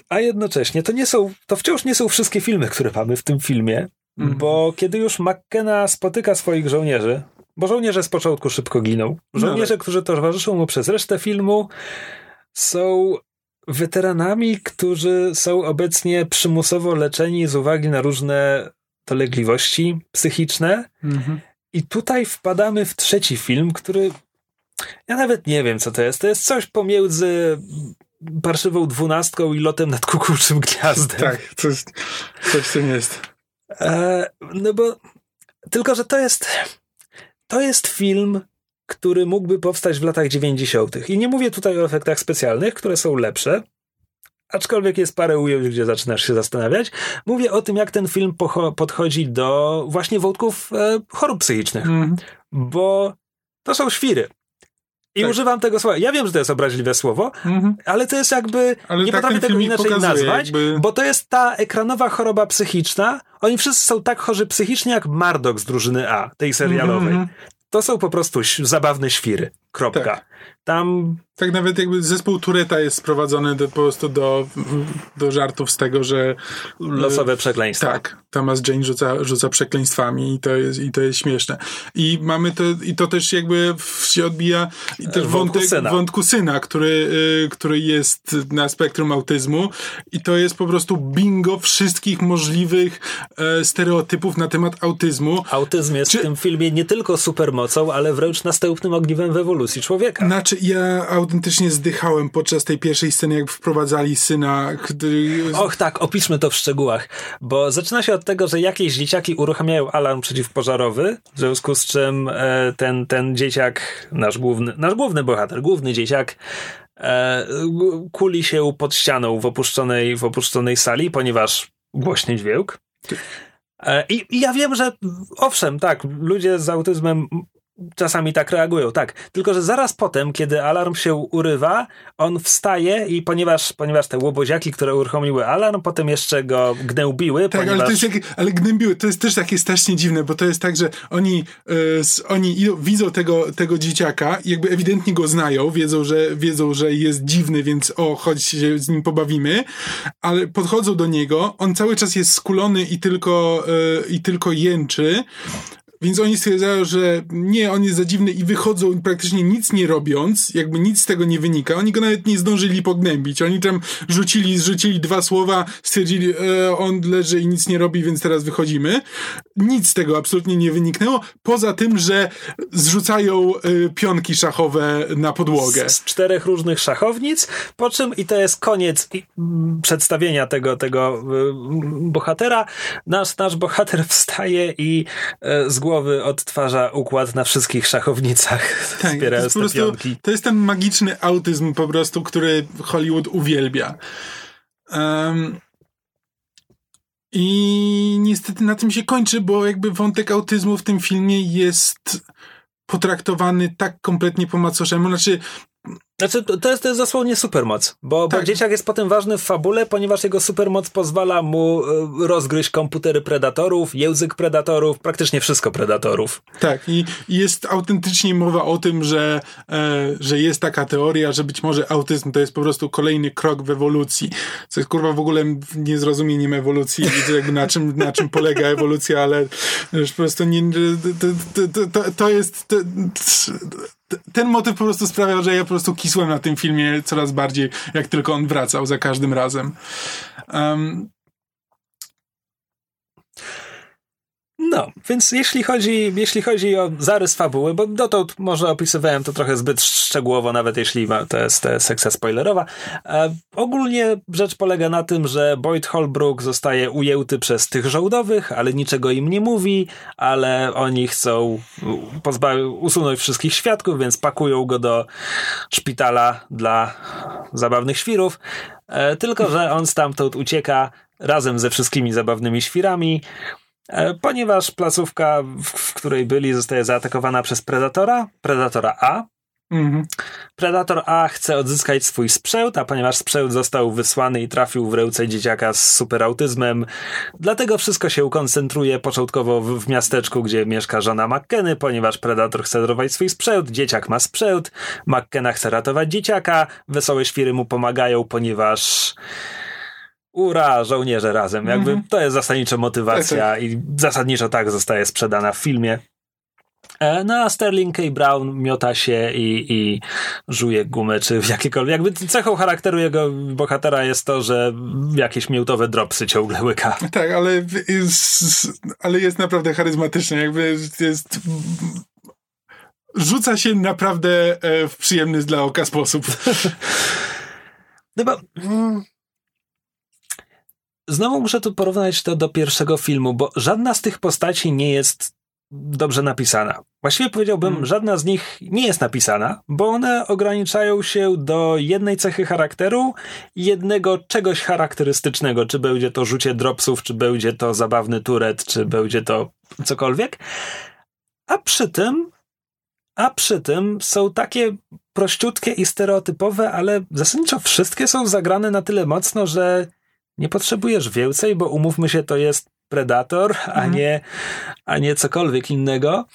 a jednocześnie to nie są, to wciąż nie są wszystkie filmy, które mamy w tym filmie, mm. bo kiedy już McKenna spotyka swoich żołnierzy, bo żołnierze z początku szybko giną, no żołnierze, no. którzy towarzyszą mu przez resztę filmu, są weteranami, którzy są obecnie przymusowo leczeni z uwagi na różne dolegliwości psychiczne. Mhm. I tutaj wpadamy w trzeci film, który ja nawet nie wiem, co to jest. To jest coś pomiędzy parszywą dwunastką i lotem nad kukułczym gniazdem. Tak, coś, coś w tym jest. E, no bo tylko, że to jest to jest film który mógłby powstać w latach 90. I nie mówię tutaj o efektach specjalnych, które są lepsze, aczkolwiek jest parę ujęć, gdzie zaczynasz się zastanawiać. Mówię o tym, jak ten film podchodzi do właśnie wątków e, chorób psychicznych, mm. bo to są świry. I tak. używam tego słowa. Ja wiem, że to jest obraźliwe słowo, mm-hmm. ale to jest jakby. Ale nie tak potrafię tego inaczej nazwać, jakby... bo to jest ta ekranowa choroba psychiczna. Oni wszyscy są tak chorzy psychicznie jak Mardok z drużyny A, tej serialowej. Mm-hmm. To są po prostu zabawne świry. Kropka. Tak. Tam tak nawet jakby zespół Tureta jest sprowadzony do, po prostu do, do żartów z tego, że... Losowe przekleństwa. Tak. Thomas Jane rzuca, rzuca przekleństwami i to, jest, i to jest śmieszne. I mamy to, i to też jakby się odbija i też wątek, syna. wątku syna, który, y, który jest na spektrum autyzmu i to jest po prostu bingo wszystkich możliwych e, stereotypów na temat autyzmu. Autyzm jest Czy... w tym filmie nie tylko supermocą, ale wręcz następnym ogniwem w ewolucji człowieka. Znaczy ja autentycznie zdychałem podczas tej pierwszej sceny, jak wprowadzali syna. Który... Och tak, opiszmy to w szczegółach, bo zaczyna się od tego, że jakieś dzieciaki uruchamiają alarm przeciwpożarowy, w związku z czym e, ten, ten dzieciak, nasz główny, nasz główny bohater, główny dzieciak, e, kuli się pod ścianą w opuszczonej, w opuszczonej sali, ponieważ głośny dźwięk. E, I, I, ja wiem, że owszem, tak, ludzie z autyzmem czasami tak reagują, tak. Tylko, że zaraz potem, kiedy alarm się urywa, on wstaje i ponieważ, ponieważ te łoboziaki, które uruchomiły alarm, potem jeszcze go gnębiły. Tak, ponieważ... ale, to jest jak, ale gnębiły, to jest też takie strasznie dziwne, bo to jest tak, że oni, yy, oni idą, widzą tego, tego dzieciaka jakby ewidentnie go znają, wiedzą że, wiedzą, że jest dziwny, więc o, chodź się z nim pobawimy, ale podchodzą do niego, on cały czas jest skulony i tylko, yy, i tylko jęczy, więc oni stwierdzają, że nie, on jest za dziwny i wychodzą praktycznie nic nie robiąc, jakby nic z tego nie wynika. Oni go nawet nie zdążyli pognębić. Oni tam rzucili, rzucili dwa słowa, stwierdzili, e, on leży i nic nie robi, więc teraz wychodzimy. Nic z tego absolutnie nie wyniknęło, poza tym, że zrzucają e, pionki szachowe na podłogę. Z, z, czterech różnych szachownic, po czym, i to jest koniec i, m, przedstawienia tego, tego y, bohatera, nasz, nasz bohater wstaje i y, z głowy odtwarza układ na wszystkich szachownicach, tak, wspierając to jest te prostu, To jest ten magiczny autyzm po prostu, który Hollywood uwielbia. Um, I niestety na tym się kończy, bo jakby wątek autyzmu w tym filmie jest potraktowany tak kompletnie po macoszemu. Znaczy, znaczy, to jest, to jest dosłownie supermoc, bo, tak. bo dzieciak jest potem ważny w fabule, ponieważ jego supermoc pozwala mu e, rozgryźć komputery predatorów, język predatorów, praktycznie wszystko predatorów. Tak, i, i jest autentycznie mowa o tym, że, e, że jest taka teoria, że być może autyzm to jest po prostu kolejny krok w ewolucji. Co jest kurwa w ogóle niezrozumieniem ewolucji, jakby na czym, na czym polega ewolucja, ale już po prostu nie, to, to, to, to jest. Ten motyw po prostu sprawiał, że ja po prostu kisłem na tym filmie coraz bardziej, jak tylko on wracał za każdym razem. Um, No, więc jeśli chodzi, jeśli chodzi o zarys fabuły, bo dotąd może opisywałem to trochę zbyt szczegółowo, nawet jeśli to jest, to sekcja spoilerowa. E, ogólnie rzecz polega na tym, że Boyd Holbrook zostaje ujęty przez tych żołdowych, ale niczego im nie mówi, ale oni chcą usunąć wszystkich świadków, więc pakują go do szpitala dla zabawnych świrów. E, tylko, że on stamtąd ucieka razem ze wszystkimi zabawnymi świrami. E, ponieważ placówka, w której byli, zostaje zaatakowana przez Predatora, Predatora A. Mhm. Predator A chce odzyskać swój sprzęt, a ponieważ sprzęt został wysłany i trafił w ręce dzieciaka z superautyzmem, dlatego wszystko się koncentruje początkowo w, w miasteczku, gdzie mieszka żona McKenny, ponieważ Predator chce dorwać swój sprzęt, dzieciak ma sprzęt, McKenna chce ratować dzieciaka, wesołe świry mu pomagają, ponieważ ura, żołnierze razem. Jakby mm -hmm. to jest zasadniczo motywacja tak, tak. i zasadniczo tak zostaje sprzedana w filmie. E, no a Sterling K. Brown miota się i, i żuje gumę, czy jakiekolwiek. Jakby cechą charakteru jego bohatera jest to, że jakieś miętowe dropsy ciągle łyka. Tak, ale jest, ale jest naprawdę charyzmatyczny. Jakby jest rzuca się naprawdę e, w przyjemny dla oka sposób. No bo mm, znowu muszę tu porównać to do pierwszego filmu, bo żadna z tych postaci nie jest dobrze napisana. Właściwie powiedziałbym, hmm. żadna z nich nie jest napisana, bo one ograniczają się do jednej cechy charakteru jednego czegoś charakterystycznego, czy będzie to rzucie dropsów, czy będzie to zabawny turet, czy będzie to cokolwiek. A przy tym, a przy tym są takie prościutkie i stereotypowe, ale zasadniczo wszystkie są zagrane na tyle mocno, że nie potrzebujesz więcej, bo umówmy się, to jest Predator, a, mhm. nie, a nie cokolwiek innego.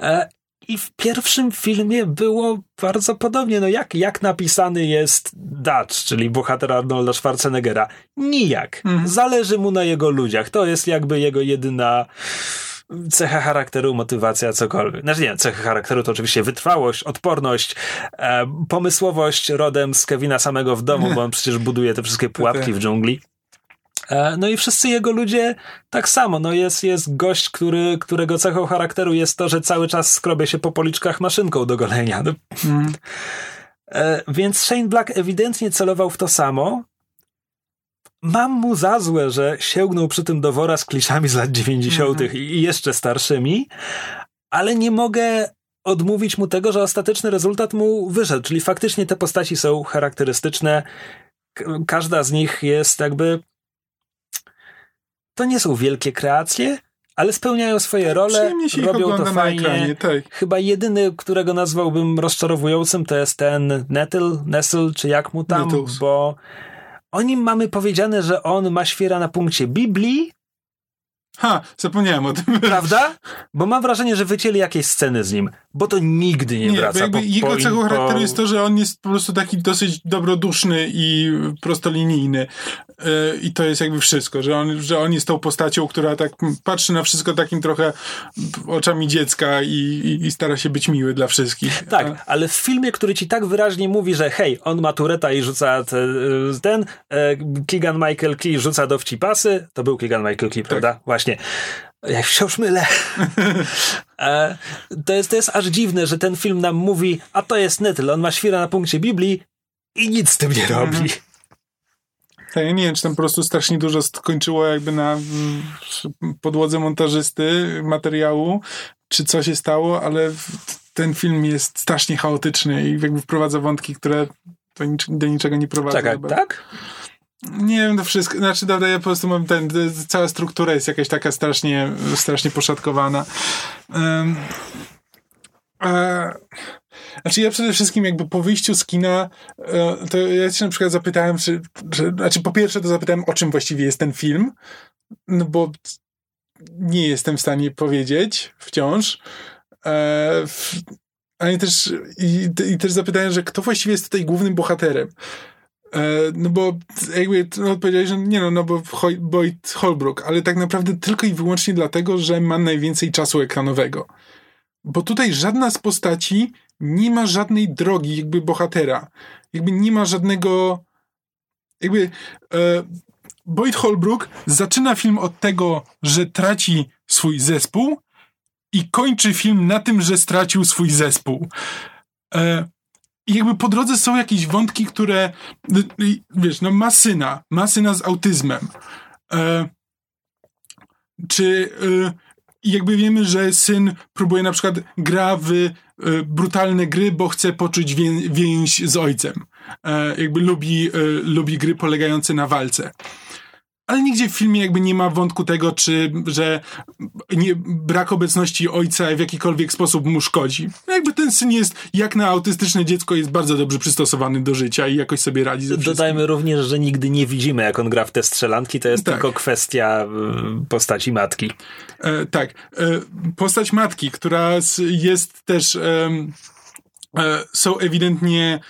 E, I w pierwszym filmie było bardzo podobnie. No jak, jak napisany jest Dutch, czyli bohater Arnolda Schwarzeneggera? Nijak. Mhm. Zależy mu na jego ludziach. To jest jakby jego jedyna cecha charakteru, motywacja, cokolwiek. Znaczy nie, cecha charakteru to oczywiście wytrwałość, odporność, e, pomysłowość rodem z Kevina samego w domu, bo on przecież buduje te wszystkie pułapki w dżungli. E, no i wszyscy jego ludzie tak samo. No jest, jest gość, który, którego cechą charakteru jest to, że cały czas skrobie się po policzkach maszynką do golenia. No. Mm. Więc Shane Black ewidentnie celował w to samo. Mam mu za złe, że sięgnął przy tym do wora z kliszami z lat 90. Mm. i jeszcze starszymi, ale nie mogę odmówić mu tego, że ostateczny rezultat mu wyszedł. Czyli faktycznie te postaci są charakterystyczne. Każda z nich jest jakby to nie są wielkie kreacje, ale spełniają swoje role, robią to fajnie. Ekranie, tak. Chyba jedyny, którego nazwałbym rozczarowującym, to jest ten Nettle, Nestle, czy jak mu tam, Nettles. bo o nim mamy powiedziane, że on ma świera na punkcie Biblii, Ha, zapomniałem o tym. Prawda? Bo mam wrażenie, że wycięli jakieś sceny z nim, bo to nigdy nie, nie wraca. Po, jego po, cechą charakteru jest to, że on jest po prostu taki dosyć dobroduszny i prostolinijny. Yy, I to jest jakby wszystko, że on, że on jest tą postacią, która tak patrzy na wszystko takim trochę oczami dziecka i, i, i stara się być miły dla wszystkich. Tak, A... ale w filmie, który ci tak wyraźnie mówi, że hej, on ma tureta i rzuca te, ten, e, Keegan Michael Key rzuca dowcipasy, to był Keegan Michael Key, tak. prawda? Właśnie właśnie. Jak wciąż mylę. E, to, jest, to jest aż dziwne, że ten film nam mówi, a to jest Nettle, on ma świra na punkcie Biblii i nic z tym nie robi. Mhm. Ja nie wiem, czy tam po prostu strasznie dużo skończyło jakby na podłodze montażysty materiału, czy co się stało, ale ten film jest strasznie chaotyczny i jakby wprowadza wątki, które do niczego nie prowadzą. Czekaj, tak? Nie wiem, to wszystko, znaczy dobra, ja po prostu mam ten, cała struktura jest jakaś taka strasznie, strasznie poszatkowana. Um, e, znaczy ja przede wszystkim jakby po wyjściu z kina, e, to ja się na przykład zapytałem, czy, że, znaczy po pierwsze to zapytałem, o czym właściwie jest ten film, no bo nie jestem w stanie powiedzieć wciąż. E, ale też, i, i też zapytałem, że kto właściwie jest tutaj głównym bohaterem. E, no bo jakby no, odpowiedziałeś, że nie no, no bo Boyd Holbrook, ale tak naprawdę tylko i wyłącznie dlatego, że ma najwięcej czasu ekranowego. Bo tutaj żadna z postaci nie ma żadnej drogi jakby bohatera. Jakby nie ma żadnego jakby e, Boyd Holbrook zaczyna film od tego, że traci swój zespół i kończy film na tym, że stracił swój zespół. E, i jakby po drodze są jakieś wątki, które, wiesz, no ma syna, ma syna z autyzmem. E, czy e, jakby wiemy, że syn próbuje na przykład gra w e, brutalne gry, bo chce poczuć wię, więź z ojcem. E, jakby lubi, lubi gry polegające na walce ale nigdzie w filmie jakby nie ma wątku tego, czy, że nie, brak obecności ojca w jakikolwiek sposób mu szkodzi. Jakby ten syn jest, jak na autystyczne dziecko, jest bardzo dobrze przystosowany do życia i jakoś sobie radzi ze wszystkim. Dodajmy również, że nigdy nie widzimy, jak on gra w te strzelanki, to jest tak. tylko kwestia y, postaci matki. E, tak. E, postać matki, która jest też... E, są ewidentnie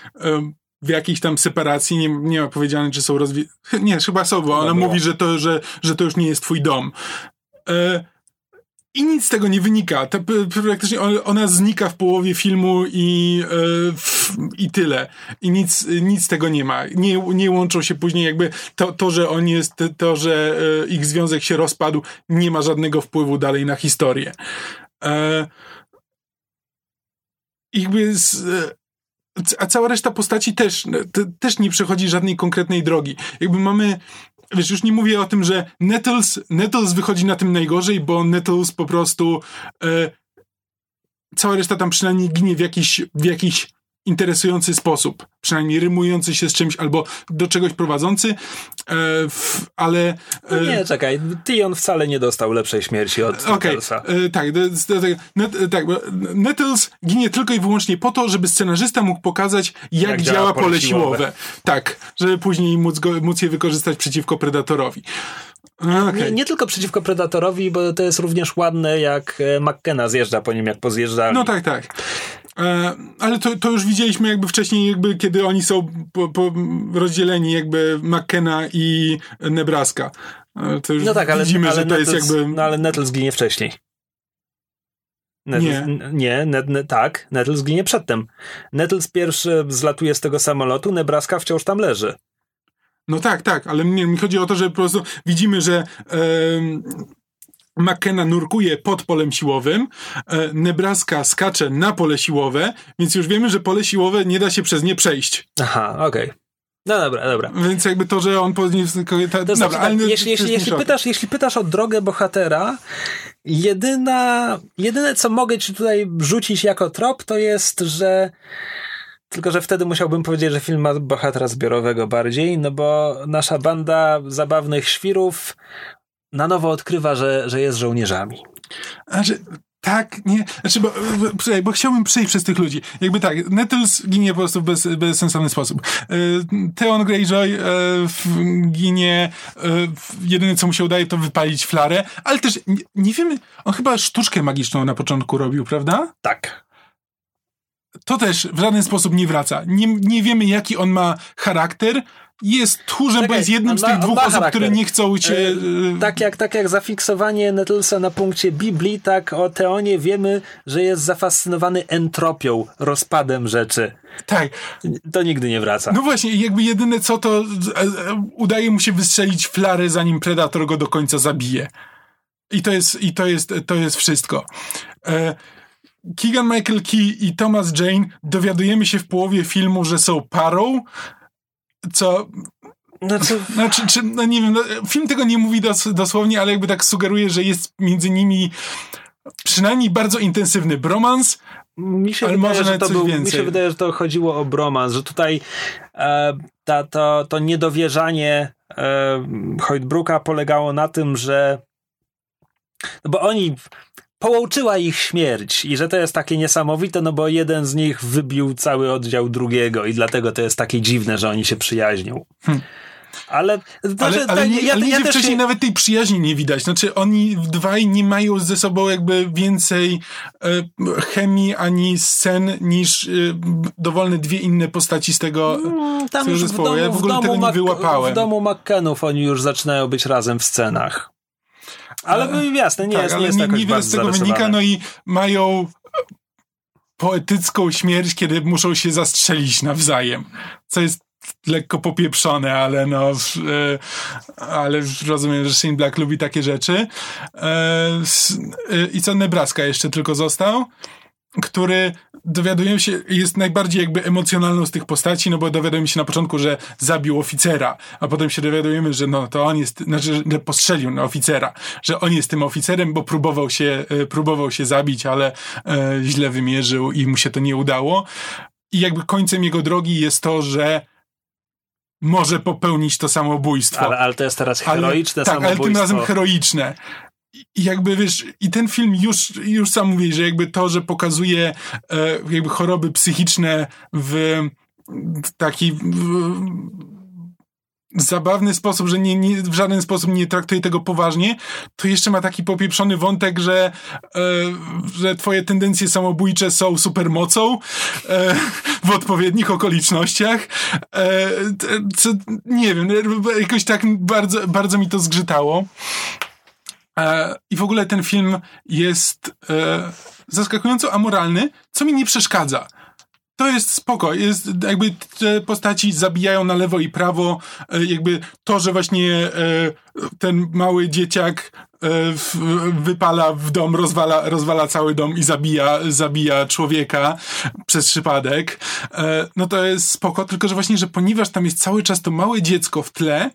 w jakiejś tam separacji, nie, nie ma powiedziane, czy są rozwi... Nie, chyba są, bo ona mówi, że to, że, że to już nie jest twój dom. E, I nic z tego nie wynika. To, praktycznie ona znika w połowie filmu i, e, w, i tyle. I nic, nic z tego nie ma. Nie, nie łączą się później jakby to, to, że on jest, to, że e, ich związek się rozpadł, nie ma żadnego wpływu dalej na historię. E, jakby z, a cała reszta postaci też, też nie przechodzi żadnej konkretnej drogi. Jakby mamy, wiesz, już nie mówię o tym, że Nettles, Nettles wychodzi na tym najgorzej, bo Nettles po prostu e, cała reszta tam przynajmniej ginie w jakiś, w jakiś interesujący sposób, przynajmniej rymujący się z czymś albo do czegoś prowadzący, e, w, ale... E, no nie, czekaj, Tion wcale nie dostał lepszej śmierci od okay, Nettlesa. E, tak, net, e, tak, Nettles ginie tylko i wyłącznie po to, żeby scenarzysta mógł pokazać, jak, jak działa, działa pole siłowe. siłowe. Tak, żeby później móc, go, móc je wykorzystać przeciwko Predatorowi. Okay. Nie, nie, tylko przeciwko Predatorowi, bo to jest również ładne, jak McKenna zjeżdża po nim, jak pozjeżdżali. No tak, tak. E, ale to, to już widzieliśmy jakby wcześniej, jakby kiedy oni są po, po rozdzieleni, jakby McKenna i Nebraska. E, to już no tak, ale, widzimy, ale że to Nettles, jest jakby... No ale Nettles zginie wcześniej. Nettles, nie. Nie, net, net, tak, Nettles zginie przedtem. Nettles pierwszy zlatuje z tego samolotu, Nebraska wciąż tam leży. No tak, tak, ale mnie, mi chodzi o to, że po prostu widzimy, że McKenna nurkuje pod polem siłowym, e, Nebraska skacze na pole siłowe, więc już wiemy, że pole siłowe nie da się przez nie przejść. Aha, okej. Okay. No dobra, dobra. Więc jakby to, że on powinien... Ta, to znaczy, tak, jeśli, jeśli, jeśli, pytasz, jeśli pytasz o drogę bohatera, jedyna, jedyne co mogę ci tutaj rzucić jako trop, to jest, że tylko, że wtedy musiałbym powiedzieć, że film ma bohatera zbiorowego bardziej, no bo nasza banda zabawnych świrów na nowo odkrywa, że, że jest żołnierzami. Znaczy, tak, nie, znaczy, bo, bo, bo chciałbym przejść przez tych ludzi. Jakby tak, Nettles ginie po prostu w bez, bezsensowny sposób. E, Theon Greyjoy e, ginie, e, jedyne co mu się udaje to wypalić flarę, ale też nie, nie wiemy, on chyba sztuczkę magiczną na początku robił, prawda? Tak to też w żaden sposób nie wraca. Nie, nie wiemy, jaki on ma charakter, jest tchórzem, Czekaj, bo jest jednym z tych dwóch osób, charakter. które nie chcą cię... E, tak, jak, tak jak zafiksowanie Nettlesa na punkcie Biblii, tak o Teonie wiemy, że jest zafascynowany entropią, rozpadem rzeczy. Tak. To nigdy nie wraca. No właśnie, jakby jedyne co to e, e, udaje mu się wystrzelić flarę, zanim Predator go do końca zabije. I to jest, i to jest, to jest wszystko. E, Keegan Michael Key i Thomas Jane dowiadujemy się w połowie filmu, że są parą, co znaczy, znaczy czy, no nie wiem, no, film tego nie mówi dos, dosłownie, ale jakby tak sugeruje, że jest między nimi przynajmniej bardzo intensywny bromans, mi się, ale wydaje, może że to był, mi się wydaje, że to chodziło o bromans, że tutaj e, ta, to, to niedowierzanie e, Hoytbrooka polegało na tym, że no bo oni połączyła ich śmierć i że to jest takie niesamowite, no bo jeden z nich wybił cały oddział drugiego i dlatego to jest takie dziwne, że oni się przyjaźnią. Hmm. Ale, ale, ale, tak, nie, ja, ale ja wcześniej nie... nawet tej przyjaźni nie widać. Znaczy oni dwaj nie mają ze sobą jakby więcej e, chemii ani scen niż e, dowolne dwie inne postaci z tego, hmm, tam z tego zespołu. W domu, ja w ogóle w tego nie wyłapałem. W domu McKennów oni już zaczynają być razem w scenach. Ale e, jasne, nie tak, jest, nie jest nie, Niewiele z tego wynika, no i mają poetycką śmierć, kiedy muszą się zastrzelić nawzajem. Co jest lekko popieprzone, ale no, ale rozumiem, że Shane Black lubi takie rzeczy. I co, Nebraska jeszcze tylko został który dowiadujemy się, jest najbardziej jakby emocjonalną z tych postaci, no bo dowiadujemy się na początku, że zabił oficera, a potem się dowiadujemy, że no to on jest, znaczy, że postrzelił na oficera, że on jest tym oficerem, bo próbował się, e, próbował się zabić, ale e, źle wymierzył i mu się to nie udało. I jakby końcem jego drogi jest to, że może popełnić to samobójstwo. Ale, ale to jest teraz heroiczne ale, tak, samobójstwo. ale tym razem heroiczne. I jakby wiesz, i ten film już, już sam mówi, że jakby to, że pokazuje e, jakby choroby psychiczne w, taki w, zabawny sposób, że nie, nie, w żaden sposób nie traktuje tego poważnie, to jeszcze ma taki popieprzony wątek, że, e, że twoje tendencje samobójcze są supermocą e, w odpowiednich okolicznościach. E, nie wiem, jakoś tak bardzo, bardzo mi to zgrzytało. E, I w ogóle ten film jest e, zaskakująco amoralny, co mi nie przeszkadza. To jest spoko, jest jakby te postaci zabijają na lewo i prawo, e, jakby to, że właśnie ten mały dzieciak wypala w dom, rozwala, rozwala cały dom i zabija, zabija człowieka przez przypadek, no to jest spoko, tylko że właśnie, że ponieważ tam jest cały czas to małe dziecko w tle,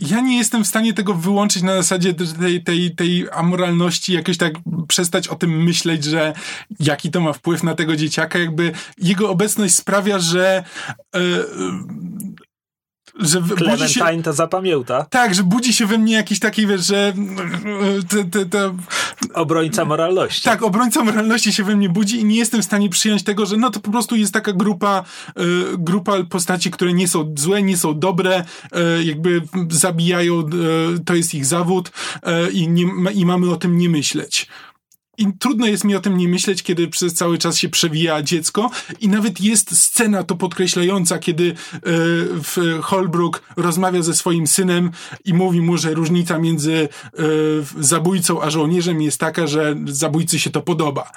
ja nie jestem w stanie tego wyłączyć na zasadzie tej, tej, tej amoralności, jakoś tak przestać o tym myśleć, że jaki to ma wpływ na tego dzieciaka, jakby jego obecność sprawia, że yy, że Clementine się, to zapamięta. Tak, że budzi się we mnie jakiś taki, wiesz, że te, te, te, obrońca moralności. Tak, obrońca moralności się we mnie budzi i nie jestem w stanie przyjąć tego, że no to po prostu jest taka grupa y, grupa postaci, które nie są złe, nie są dobre, y, jakby zabijają, y, to jest ich zawód i, nie, i mamy o tym nie myśleć. I trudno jest mi o tym nie myśleć, kiedy przez cały czas się przewija dziecko. I nawet jest scena to podkreślająca, kiedy yy, Holbrook rozmawia ze swoim synem i mówi mu, że różnica między yy, zabójcą a żołnierzem jest taka, że zabójcy się to podoba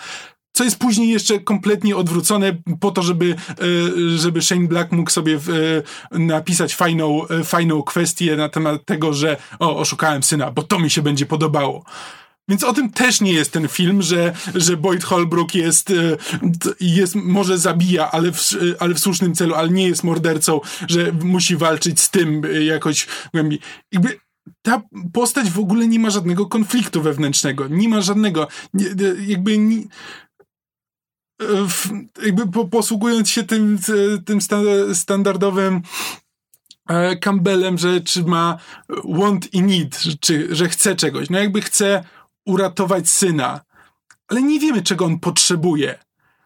co jest później jeszcze kompletnie odwrócone po to, żeby, e, żeby Shane Black mógł sobie napisać fajną, fajną kwestię na temat tego, że o, oszukałem syna, bo to mi się będzie podobało. Więc o tym też nie jest ten film, że, że Boyd Holbrook jest, e, jest, może zabija, ale w, ale w słusznym celu, ale nie jest mordercą, że musi walczyć z tym e, jakoś głębiej. Jakby ta postać w ogóle nie ma żadnego konfliktu wewnętrznego. Nie ma żadnego. Nie, jakby. Nie, jakby po, posługując się tym, tym standardowym Campbellem, że czy ma want i need, czy że chce czegoś. No jakby chce uratować syna, ale nie wiemy, czego on potrzebuje.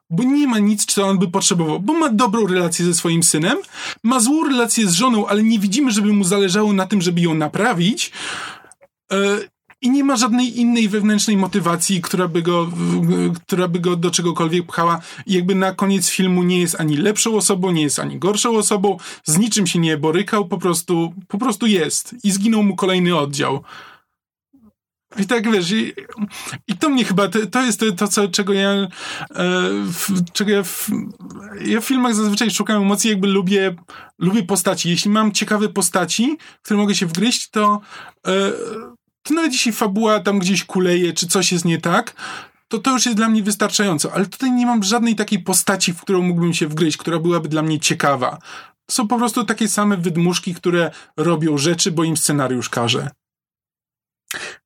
Bo nie ma nic, co on by potrzebował. Bo ma dobrą relację ze swoim synem, ma złą relację z żoną, ale nie widzimy, żeby mu zależało na tym, żeby ją naprawić. Yy, i nie ma żadnej innej wewnętrznej motywacji, która by go, która by go do czegokolwiek pchała. Jakby na koniec filmu nie jest ani lepszą osobą, nie jest ani gorszą osobą, z niczym się nie borykał, po prostu, po prostu jest. I zginął mu kolejny oddział. I tak wiesz, i, i to mnie chyba, to, to jest to, to co, czego ja, e, w, czego ja w, ja w filmach zazwyczaj szukam emocji, jakby lubię, lubię postaci. Jeśli mam ciekawe postaci, w które mogę się wgryźć, to, e, to nawet jeśli fabuła tam gdzieś kuleje, czy coś jest nie tak, to to już jest dla mnie wystarczająco. Ale tutaj nie mam żadnej takiej postaci, w którą mógłbym się wgryźć, która byłaby dla mnie ciekawa. Są po prostu takie same wydmuszki, które robią rzeczy, bo im scenariusz każe.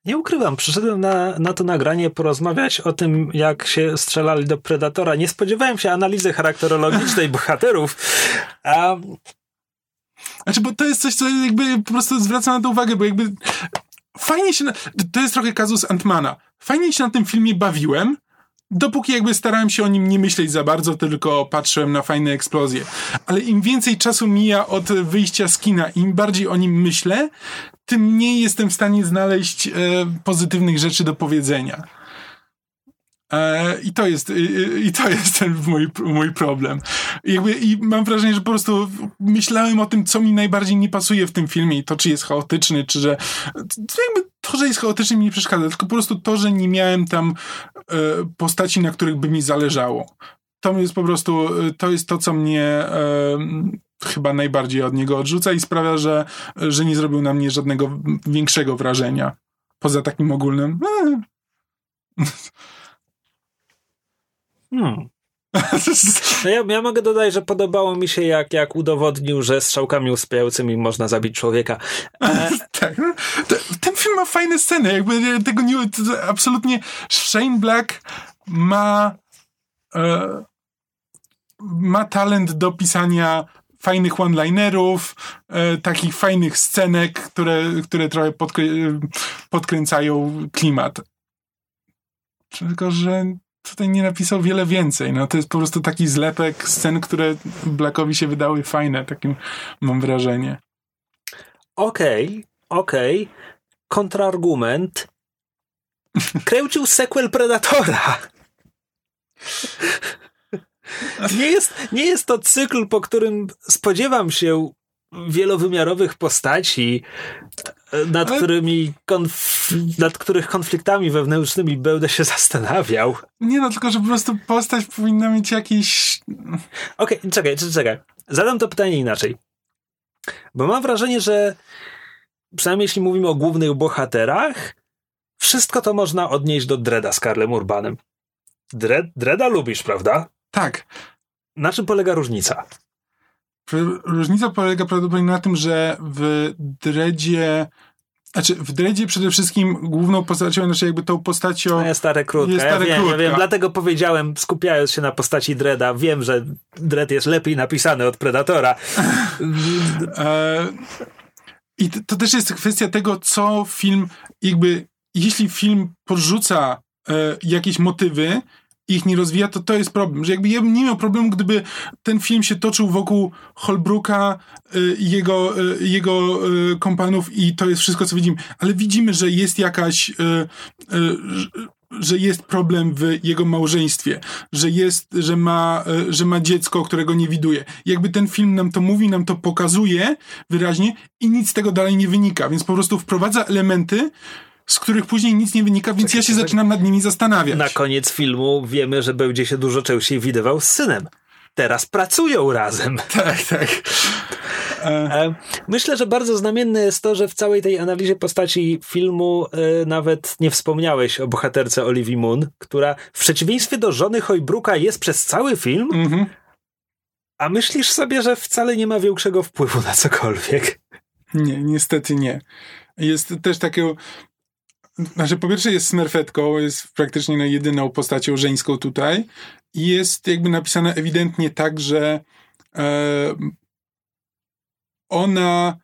Nie ukrywam, przyszedłem na, na to nagranie porozmawiać o tym, jak się strzelali do Predatora. Nie spodziewałem się analizy charakterologicznej bohaterów. A... Znaczy, bo to jest coś, co jakby po prostu zwraca na to uwagę, bo jakby fajnie się, na... to jest trochę kazus Antmana. Fajnie się na tym filmie bawiłem, dopóki jakby starałem się o nim nie myśleć za bardzo, tylko patrzyłem na fajne eksplozje. Ale im więcej czasu mija od wyjścia z kina, im bardziej o nim myślę, tym mniej jestem w stanie znaleźć e, pozytywnych rzeczy do powiedzenia. E, I to jest, i, i to jest ten mój, mój problem. I, jakby, I mam wrażenie, że po prostu myślałem o tym, co mi najbardziej nie pasuje w tym filmie i to, czy jest chaotyczny, czy że jakby to, że jest chaotyczny mi nie przeszkadza, tylko po prostu to, że nie miałem tam e, postaci, na których by mi zależało. To jest po prostu, to jest to, co mnie, e, chyba najbardziej od niego odrzuca i sprawia, że, że nie zrobił na mnie żadnego większego wrażenia. Poza takim ogólnym. Hmm. No ja, ja mogę dodać, że podobało mi się, jak, jak udowodnił, że strzałkami usypiającymi można zabić człowieka. E... tak. Ten film ma fajne sceny. Jakby tego nie. Absolutnie. Shane Black ma. E, ma talent do pisania fajnych one-linerów, e, takich fajnych scenek, które, które trochę podkrę- podkręcają klimat. Tylko, że tutaj nie napisał wiele więcej. No, to jest po prostu taki zlepek scen, które Blackowi się wydały fajne, takim mam wrażenie. Okej, okay, okej. Okay. Kontrargument. Kręcił sequel Predatora. Nie jest, nie jest to cykl, po którym spodziewam się wielowymiarowych postaci, nad, Ale... którymi konf- nad których konfliktami wewnętrznymi będę się zastanawiał. Nie no, tylko że po prostu postać powinna mieć jakiś... Okej, okay, czekaj, czekaj. Zadam to pytanie inaczej. Bo mam wrażenie, że przynajmniej jeśli mówimy o głównych bohaterach, wszystko to można odnieść do Dreda z Karlem Urbanem. Dred, Dreda lubisz, prawda? Tak. Na czym polega różnica? Różnica polega prawdopodobnie na tym, że w Dredzie znaczy, w Dredzie przede wszystkim główną postacią, znaczy jakby tą postacią... Jest ta rekrutka, jest ta ja, rekrutka. Wiem, ja wiem, dlatego powiedziałem, skupiając się na postaci Dreda, wiem, że Dred jest lepiej napisany od Predatora. e, I to też jest kwestia tego, co film jakby, jeśli film porzuca e, jakieś motywy, ich nie rozwija, to to jest problem. Że jakby ja bym nie miał problemu, gdyby ten film się toczył wokół Holbrooka y, jego, y, jego y, kompanów i to jest wszystko, co widzimy. Ale widzimy, że jest jakaś że jest problem w jego małżeństwie, że jest, że ma, że ma dziecko, którego nie widuje. Jakby ten film nam to mówi, nam to pokazuje wyraźnie i nic z tego dalej nie wynika, więc po prostu wprowadza elementy, z których później nic nie wynika, więc ja się zaczynam nad nimi zastanawiać. Na koniec filmu wiemy, że będzie się dużo częściej widywał z synem. Teraz pracują razem. Tak, tak. E, e, myślę, że bardzo znamienne jest to, że w całej tej analizie postaci filmu e, nawet nie wspomniałeś o bohaterce Olivia Moon, która w przeciwieństwie do żony Hojbruka jest przez cały film, mhm. a myślisz sobie, że wcale nie ma większego wpływu na cokolwiek. Nie, niestety nie. Jest też takiego znaczy, po pierwsze jest smerfetką, jest praktycznie no, jedyną postacią żeńską tutaj i jest jakby napisane ewidentnie tak, że e, ona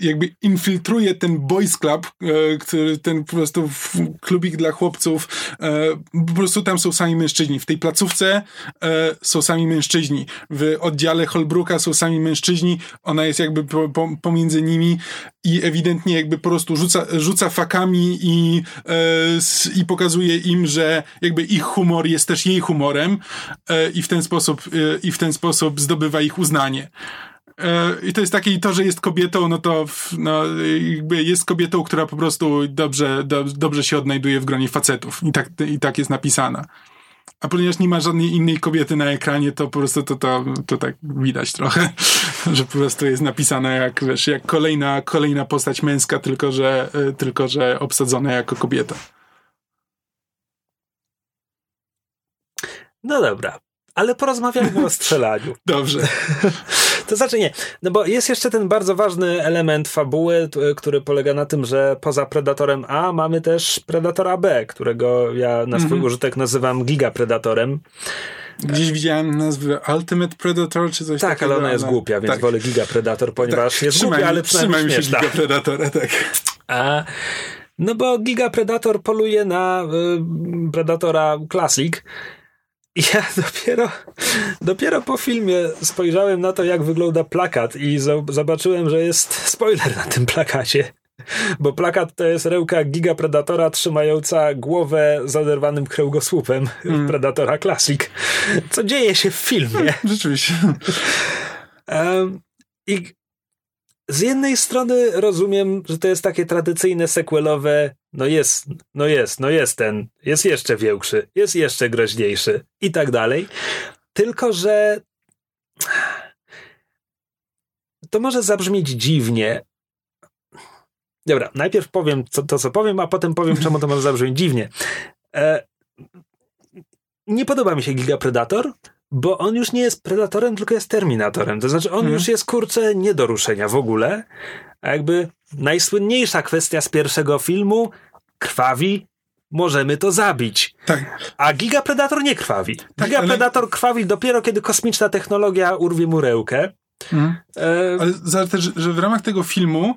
jakby infiltruje ten boys club, e, który ten po prostu klubik dla chłopców, e, po prostu tam są sami mężczyźni. W tej placówce są sami mężczyźni. W oddziale Holbrooka są sami mężczyźni. Ona jest jakby pomiędzy nimi i ewidentnie jakby po prostu rzuca, rzuca fakami i, i pokazuje im, że jakby ich humor jest też jej humorem i w ten sposób, i w ten sposób zdobywa ich uznanie. E, I to jest takie, i to, że jest kobietą, no to no, jakby jest kobietą, która po prostu dobrze, do, dobrze się odnajduje w gronie facetów. I tak, I tak jest napisana. A ponieważ nie ma żadnej innej kobiety na ekranie, to po prostu to, to, to tak widać trochę, że po prostu jest napisana jak, wiesz, jak kolejna, kolejna postać męska, tylko że, e, tylko że obsadzona jako kobieta. No dobra, ale porozmawiamy o strzelaniu. Dobrze. To znaczy nie, no bo jest jeszcze ten bardzo ważny element fabuły, który polega na tym, że poza Predatorem A mamy też Predatora B, którego ja na swój -hmm. użytek nazywam Gigapredatorem. Gdzieś widziałem nazwę Ultimate Predator czy coś tak, takiego. Tak, ale ona jest głupia, więc tak. wolę Giga Predator, ponieważ tak. jest trzymaj, głupia, ale przynajmniej się Giga Predatora, tak. A, no bo Giga Predator poluje na y, Predatora Classic, ja dopiero, dopiero po filmie spojrzałem na to, jak wygląda plakat i zobaczyłem, że jest spoiler na tym plakacie. Bo plakat to jest rełka Giga Predatora trzymająca głowę z oderwanym kręgosłupem mm. Predatora Classic. Co dzieje się w filmie. Rzeczywiście. Um, I z jednej strony rozumiem, że to jest takie tradycyjne sequelowe, no jest, no jest, no jest ten, jest jeszcze większy, jest jeszcze groźniejszy i tak dalej. Tylko, że to może zabrzmieć dziwnie. Dobra, najpierw powiem co, to, co powiem, a potem powiem, czemu to może zabrzmieć dziwnie. E, nie podoba mi się Giga Predator, bo on już nie jest Predatorem, tylko jest Terminatorem. To znaczy, on hmm. już jest kurczę nie do ruszenia w ogóle. A jakby najsłynniejsza kwestia z pierwszego filmu krwawi, możemy to zabić. Tak. A Giga Predator nie krwawi. Tak, Giga ale... Krwawi dopiero, kiedy kosmiczna technologia urwie mu rełkę. Hmm. E... Ale za też, że w ramach tego filmu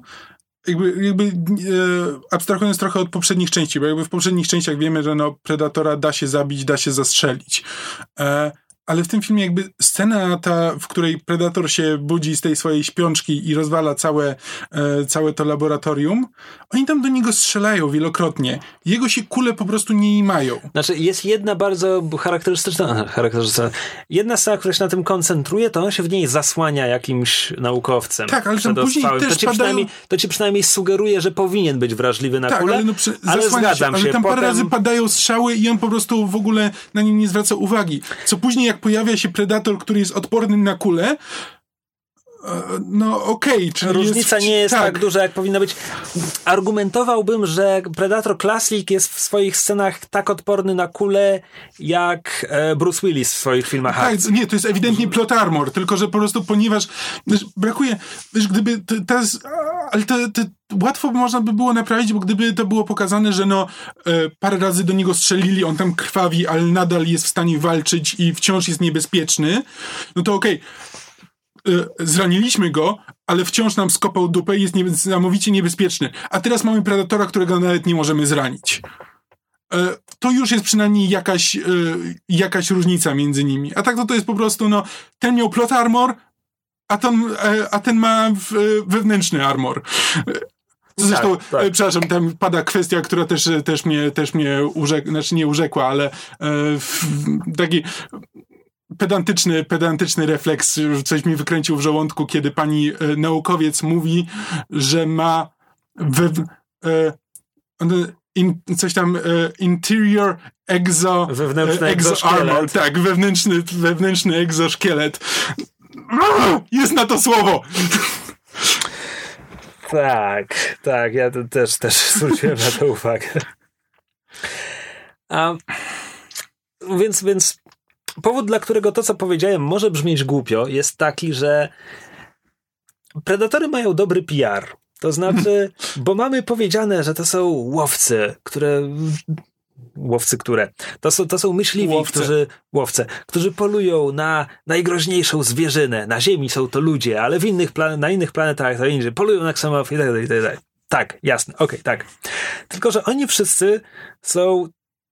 jakby, jakby e, abstrahując trochę od poprzednich części, bo jakby w poprzednich częściach wiemy, że no, Predatora da się zabić, da się zastrzelić. E, ale w tym filmie jakby scena ta, w której Predator się budzi z tej swojej śpiączki i rozwala całe, e, całe to laboratorium, oni tam do niego strzelają wielokrotnie. Jego się kule po prostu nie imają. Znaczy jest jedna bardzo charakterystyczna, charakterystyczna jedna scena, która się na tym koncentruje, to on się w niej zasłania jakimś naukowcem. Tak, ale tam później też to ci, padają... to ci przynajmniej sugeruje, że powinien być wrażliwy na tak, kulę, ale, no, przy, ale zgadzam się. Ale tam parę razy padają strzały i on po prostu w ogóle na nim nie zwraca uwagi. Co później jak pojawia się predator, który jest odporny na kulę, no okej. Okay, Różnica jest, nie jest tak. tak. duża, jak powinna być. Argumentowałbym, że Predator Classic jest w swoich scenach tak odporny na kulę, jak e, Bruce Willis w swoich filmach Tak, nie, to jest ewidentnie plot armor, tylko że po prostu ponieważ wiesz, brakuje, wiesz, gdyby teraz, ale to, to łatwo można by było naprawić, bo gdyby to było pokazane, że no e, parę razy do niego strzelili, on tam krwawi, ale nadal jest w stanie walczyć i wciąż jest niebezpieczny, no to okej. Okay zraniliśmy go, ale wciąż nam skopał dupę i jest niesamowicie niebezpieczny. A teraz mamy Predatora, którego nawet nie możemy zranić. E, to już jest przynajmniej jakaś, jakaś różnica między nimi. A tak to to jest po prostu, no, ten miał plot armor, a ten, a ten ma wewnętrzny armor. Zresztą, tak, tak. E, przepraszam, tam pada kwestia, która też, też mnie, też mnie urzekła, znaczy nie urzekła, ale e, taki pedantyczny, pedantyczny refleks, coś mi wykręcił w żołądku, kiedy pani e, naukowiec mówi, że ma we, e, in, coś tam e, interior exo wewnętrzny exo armor, tak, wewnętrzny, wewnętrzny egzoszkielet. Jest na to słowo. Tak, tak, ja też, też zwróciłem na to uwagę. A, więc, więc powód, dla którego to, co powiedziałem, może brzmieć głupio, jest taki, że predatory mają dobry PR. To znaczy, bo mamy powiedziane, że to są łowcy, które łowcy które? To są, to są myśliwi, łowce. którzy łowce, którzy polują na najgroźniejszą zwierzynę. Na Ziemi są to ludzie, ale w innych plan- na innych planetach to inni, polują na ksamów i tak dalej, i tak dalej. Tak, jasne, okej, okay, tak. Tylko, że oni wszyscy są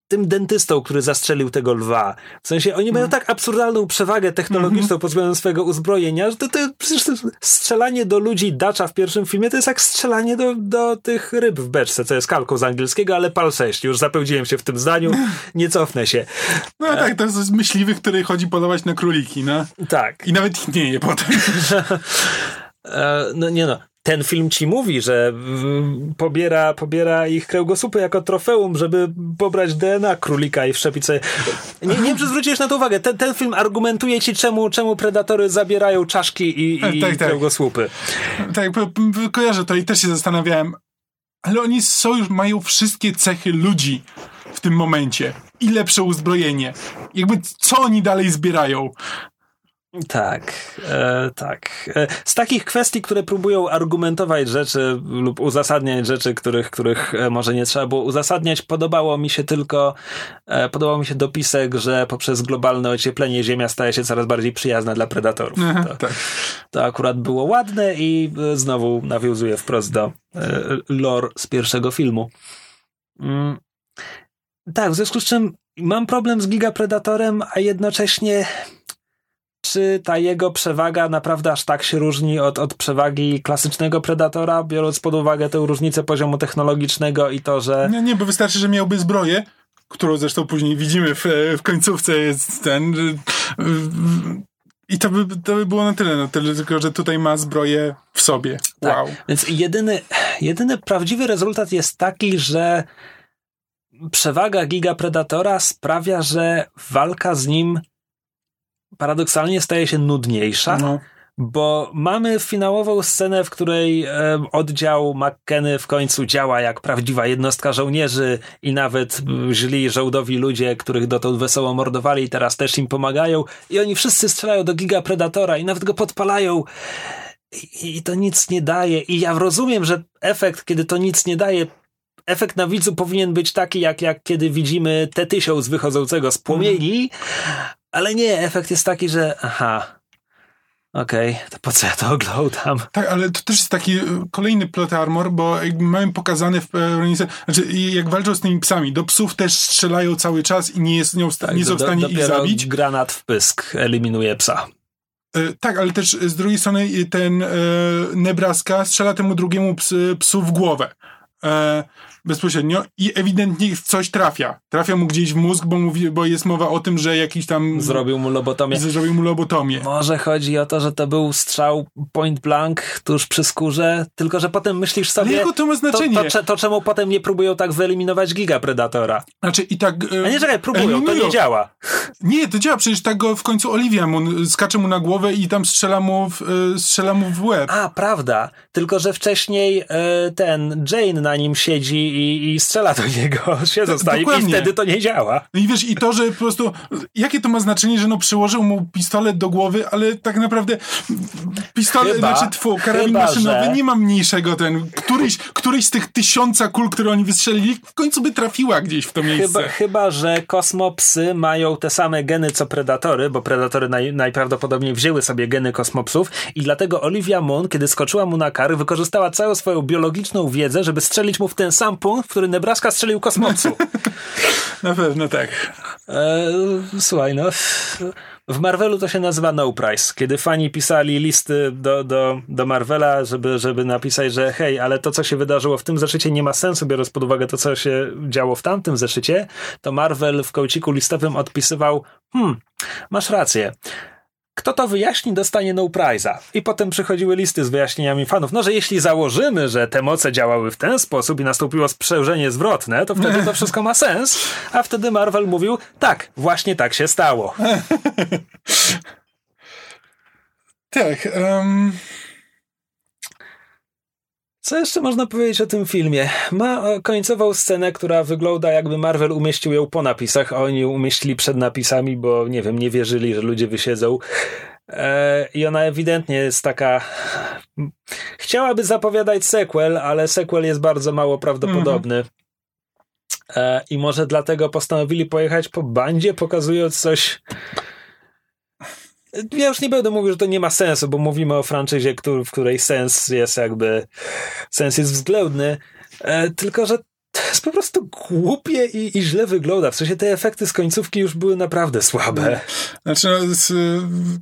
tym dentystą, który zastrzelił tego lwa. W sensie oni mają mhm. tak absurdalną przewagę technologiczną mm-hmm. pod względem swojego uzbrojenia, że to, to przecież to strzelanie do ludzi Dacza w pierwszym filmie to jest jak strzelanie do, do tych ryb w beczce, co jest kalką z angielskiego, ale pal 6. Już zapełdziłem się w tym zdaniu, nie cofnę się. No e... tak, to jest myśliwy, który chodzi polować na króliki, no. Tak. I nawet ich nie je potem. e, no nie no, ten film ci mówi, że pobiera, pobiera ich kręgosłupy jako trofeum, żeby pobrać DNA królika i wszczepić sobie. Nie, nie wiem, czy zwróciłeś na to uwagę. Ten, ten film argumentuje ci, czemu, czemu predatory zabierają czaszki i, i tak, tak. kręgosłupy. Tak, kojarzę to i też się zastanawiałem, ale oni są już, mają wszystkie cechy ludzi w tym momencie. I lepsze uzbrojenie. Jakby co oni dalej zbierają? Tak, e, tak. E, z takich kwestii, które próbują argumentować rzeczy lub uzasadniać rzeczy, których, których e, może nie trzeba było uzasadniać, podobało mi się tylko, e, podobał mi się dopisek, że poprzez globalne ocieplenie Ziemia staje się coraz bardziej przyjazna dla predatorów. Aha, to, tak. to akurat było ładne i e, znowu nawiązuje wprost do e, lore z pierwszego filmu. Mm. Tak, w związku z czym mam problem z Gigapredatorem, a jednocześnie czy ta jego przewaga naprawdę aż tak się różni od, od przewagi klasycznego Predatora, biorąc pod uwagę tę różnicę poziomu technologicznego i to, że... Nie, nie, bo wystarczy, że miałby zbroję, którą zresztą później widzimy w, w końcówce jest ten... I to by, to by było na tyle, na tyle, tylko że tutaj ma zbroję w sobie. Tak, wow. Więc jedyny, jedyny prawdziwy rezultat jest taki, że przewaga Giga Predatora sprawia, że walka z nim paradoksalnie staje się nudniejsza, no. bo mamy finałową scenę, w której oddział McKenny w końcu działa jak prawdziwa jednostka żołnierzy i nawet źli żołdowi ludzie, których dotąd wesoło mordowali, teraz też im pomagają i oni wszyscy strzelają do Giga Predatora i nawet go podpalają. I, i to nic nie daje. I ja rozumiem, że efekt, kiedy to nic nie daje, efekt na widzu powinien być taki, jak, jak kiedy widzimy T-1000 wychodzącego z płomieni, ale nie, efekt jest taki, że aha, okej, okay, to po co ja to oglądam? Tak, ale to też jest taki e, kolejny plot armor, bo mamy pokazane w pełni, znaczy jak walczą z tymi psami, do psów też strzelają cały czas i nie, jest, nie, tak, nie są w stanie ich zabić. granat w pysk eliminuje psa. E, tak, ale też z drugiej strony ten e, Nebraska strzela temu drugiemu ps, psu w głowę. Bezpośrednio i ewidentnie coś trafia. Trafia mu gdzieś w mózg, bo, mówi, bo jest mowa o tym, że jakiś tam... Zrobił mu lobotomię. Zrobił mu lobotomię. Może chodzi o to, że to był strzał point blank tuż przy skórze, tylko że potem myślisz sobie... Ale jakie to ma znaczenie? To, to, to, czemu potem nie próbują tak wyeliminować giga Predatora? Znaczy i tak... E, A nie, czekaj, próbują, eliminują. to nie działa. Nie, to działa, przecież tak go w końcu Olivia mu skacze mu na głowę i tam strzela mu w, e, strzela mu w łeb. A, prawda. Tylko, że wcześniej e, ten Jane na nim siedzi i, i strzela do niego, się zostaje i wtedy to nie działa. No i wiesz, i to, że po prostu, jakie to ma znaczenie, że no przyłożył mu pistolet do głowy, ale tak naprawdę pistolet, chyba, znaczy tfu, karabin chyba, maszynowy że... nie ma mniejszego ten, któryś, któryś z tych tysiąca kul, które oni wystrzelili, w końcu by trafiła gdzieś w to miejsce. Chyba, chyba że kosmopsy mają te same geny co predatory, bo predatory naj, najprawdopodobniej wzięły sobie geny kosmopsów i dlatego Olivia Moon, kiedy skoczyła mu na kar, wykorzystała całą swoją biologiczną wiedzę, żeby strzelić mu w ten sam punkt, w który Nebraska strzelił kosmosu. Na pewno tak. E, słuchaj, no. W Marvelu to się nazywa No Price. Kiedy fani pisali listy do, do, do Marvela, żeby, żeby napisać, że hej, ale to, co się wydarzyło w tym zeszycie nie ma sensu, biorąc pod uwagę to, co się działo w tamtym zeszycie, to Marvel w kołciku listowym odpisywał hmm, masz rację kto to wyjaśni, dostanie no prize'a. I potem przychodziły listy z wyjaśnieniami fanów. No, że jeśli założymy, że te moce działały w ten sposób i nastąpiło sprzężenie zwrotne, to wtedy to wszystko ma sens. A wtedy Marvel mówił, tak, właśnie tak się stało. tak. Um... Co jeszcze można powiedzieć o tym filmie? Ma końcową scenę, która wygląda jakby Marvel umieścił ją po napisach, a oni ją umieścili przed napisami, bo nie wiem, nie wierzyli, że ludzie wysiedzą. E, I ona ewidentnie jest taka. Chciałaby zapowiadać sequel, ale sequel jest bardzo mało prawdopodobny. E, I może dlatego postanowili pojechać po bandzie, pokazując coś ja już nie będę mówił, że to nie ma sensu, bo mówimy o franczyzie, w której sens jest jakby, sens jest względny, e, tylko że jest po prostu głupie i, i źle wygląda. W sensie te efekty z końcówki już były naprawdę słabe. Znaczy, no, z,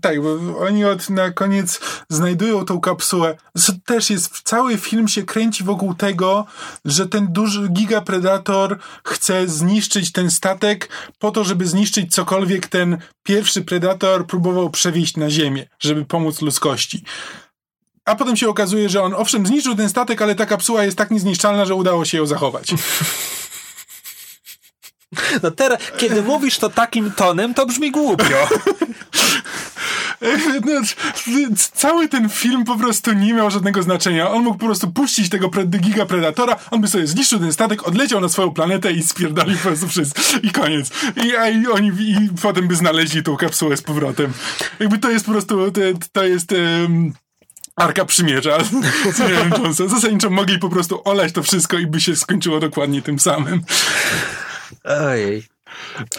tak, bo oni od, na koniec znajdują tą kapsułę. Też jest, cały film się kręci wokół tego, że ten duży gigapredator chce zniszczyć ten statek po to, żeby zniszczyć cokolwiek ten pierwszy predator próbował przewieźć na ziemię, żeby pomóc ludzkości. A potem się okazuje, że on owszem zniszczył ten statek, ale ta kapsuła jest tak niezniszczalna, że udało się ją zachować. No teraz, kiedy mówisz to takim tonem, to brzmi głupio. No, cały ten film po prostu nie miał żadnego znaczenia. On mógł po prostu puścić tego giga predatora, on by sobie zniszczył ten statek, odleciał na swoją planetę i spierdali po prostu wszyscy. I koniec. I, a, i oni i potem by znaleźli tą kapsułę z powrotem. Jakby to jest po prostu, to, to jest... Um, Arka Przymierza z. Zasadniczo mogli po prostu olać to wszystko i by się skończyło dokładnie tym samym. Ojej.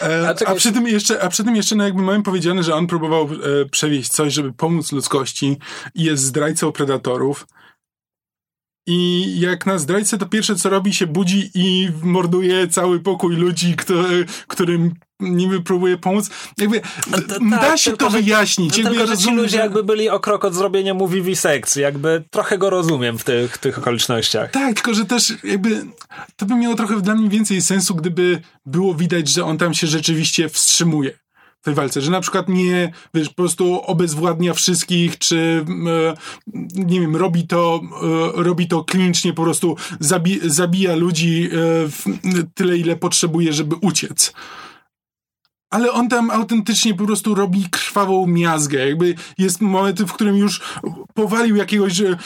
E, a, a, przy tym jeszcze, a przy tym jeszcze, no jakby mamy powiedziane, że on próbował e, przewieźć coś, żeby pomóc ludzkości i jest zdrajcą predatorów. I jak na zdrajcę, to pierwsze co robi, się budzi i morduje cały pokój ludzi, który, którym niby próbuje pomóc. Jakby no to, da tak, się tylko, to wyjaśnić. Że, jakby tylko, że ci ludzie jakby byli o krok od zrobienia mu wiwisekcji. Jakby trochę go rozumiem w tych, tych okolicznościach. Tak, tylko że też jakby to by miało trochę dla mnie więcej sensu, gdyby było widać, że on tam się rzeczywiście wstrzymuje tej walce, że na przykład nie, wiesz, po prostu obezwładnia wszystkich, czy e, nie wiem, robi to, e, robi to klinicznie, po prostu zabi zabija ludzi e, tyle, ile potrzebuje, żeby uciec ale on tam autentycznie po prostu robi krwawą miazgę. Jakby jest moment, w którym już powalił jakiegoś, e,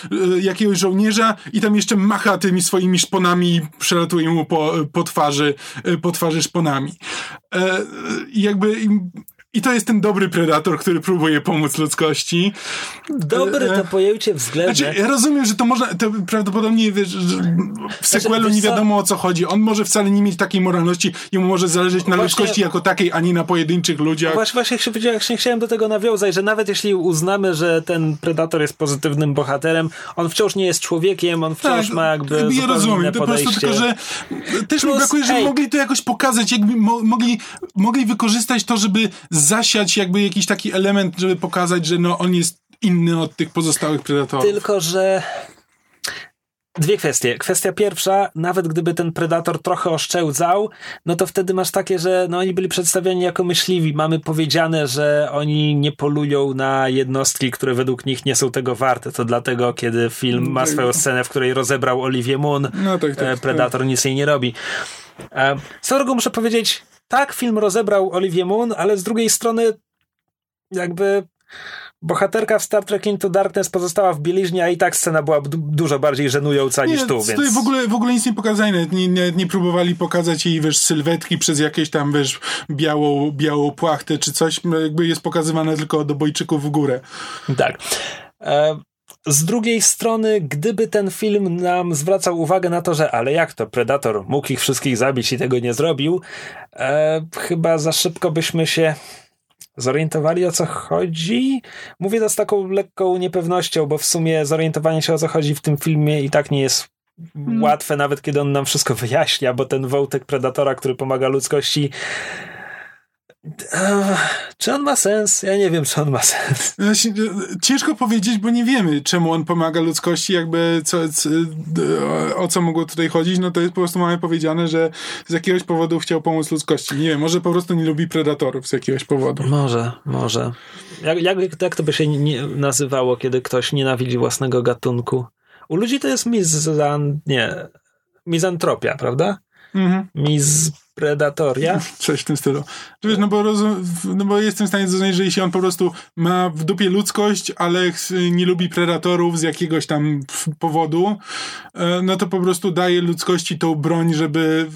jakiegoś żołnierza i tam jeszcze macha tymi swoimi szponami i przelatuje mu po, po twarzy, e, po twarzy szponami. E, jakby i to jest ten dobry predator, który próbuje pomóc ludzkości. Dobry to pojęcie względne. Znaczy, ja rozumiem, że to można, to prawdopodobnie wiesz, w znaczy, sequelu znaczy, nie wiadomo o co chodzi. On może wcale nie mieć takiej moralności, jemu może zależeć na właśnie, ludzkości jako takiej, ani na pojedynczych ludziach. Właśnie, właśnie właśnie chciałem do tego nawiązać, że nawet jeśli uznamy, że ten predator jest pozytywnym bohaterem, on wciąż nie jest człowiekiem, on wciąż tak, ma jakby Ja rozumiem, to po prostu tylko, że też Plus, mi brakuje, żeby mogli to jakoś pokazać, jakby mo mogli, mogli wykorzystać to, żeby zasiać jakby jakiś taki element, żeby pokazać, że no on jest inny od tych pozostałych predatorów. Tylko, że Dwie kwestie. Kwestia pierwsza, nawet gdyby ten predator trochę oszczędzał, no to wtedy masz takie, że no oni byli przedstawiani jako myśliwi. Mamy powiedziane, że oni nie polują na jednostki, które według nich nie są tego warte. To dlatego, kiedy film ma swoją scenę, w której rozebrał Olivier Moon, no tak, tak, e, predator tak. nic jej nie robi. E, z drogą muszę powiedzieć, tak, film rozebrał Olivier Moon, ale z drugiej strony jakby bohaterka w Star Trek Into Darkness pozostała w bieliźnie, a i tak scena była dużo bardziej żenująca nie, niż tu, więc... w ogóle, w ogóle nic nie pokazali, nie, nie, nie, próbowali pokazać jej, wiesz, sylwetki przez jakieś tam, wiesz, białą, białą płachtę czy coś, jakby jest pokazywane tylko do bojczyków w górę. Tak. E z drugiej strony, gdyby ten film nam zwracał uwagę na to, że ale jak to Predator mógł ich wszystkich zabić i tego nie zrobił, e, chyba za szybko byśmy się zorientowali o co chodzi. Mówię to z taką lekką niepewnością, bo w sumie zorientowanie się o co chodzi w tym filmie i tak nie jest hmm. łatwe, nawet kiedy on nam wszystko wyjaśnia, bo ten wątek Predatora, który pomaga ludzkości czy on ma sens? Ja nie wiem, czy on ma sens. Ciężko powiedzieć, bo nie wiemy, czemu on pomaga ludzkości, jakby co, o co mogło tutaj chodzić. No to jest po prostu mamy powiedziane, że z jakiegoś powodu chciał pomóc ludzkości. Nie wiem, może po prostu nie lubi predatorów z jakiegoś powodu. Może, może. Jak, jak, jak to by się nie nazywało, kiedy ktoś nienawidzi własnego gatunku? U ludzi to jest mizan... nie... Mizantropia, prawda? Mhm. Miz Predatoria? Coś w tym stylu. Wiesz, no bo, rozum, no bo jestem w stanie zrozumieć, że jeśli on po prostu ma w dupie ludzkość, ale nie lubi predatorów z jakiegoś tam powodu, e, no to po prostu daje ludzkości tą broń, żeby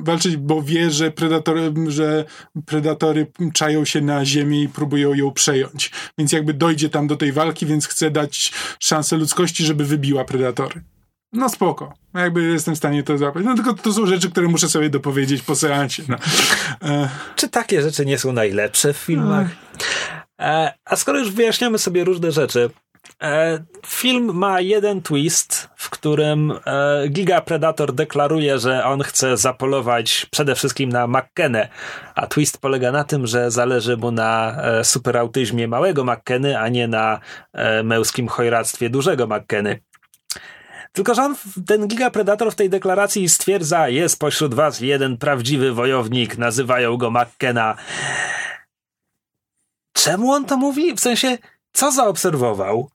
e, walczyć, bo wie, że, predatory, że predatory czają się na ziemię i próbują ją przejąć. Więc jakby dojdzie tam do tej walki, więc chce dać szansę ludzkości, żeby wybiła predatory. No spoko. Jakby jestem w stanie to złapać. No tylko to są rzeczy, które muszę sobie dopowiedzieć po seansie. No. E. Czy takie rzeczy nie są najlepsze w filmach? E, a skoro już wyjaśniamy sobie różne rzeczy, e, film ma jeden twist, w którym e, Giga Predator deklaruje, że on chce zapolować przede wszystkim na McKenę, a twist polega na tym, że zależy mu na e, superautyzmie małego McKeny, a nie na męskim chojractwie dużego McKeny. Tylko, że on, ten Giga Predator w tej deklaracji stwierdza, jest pośród was jeden prawdziwy wojownik, nazywają go McKenna. Czemu on to mówi? W sensie, co zaobserwował?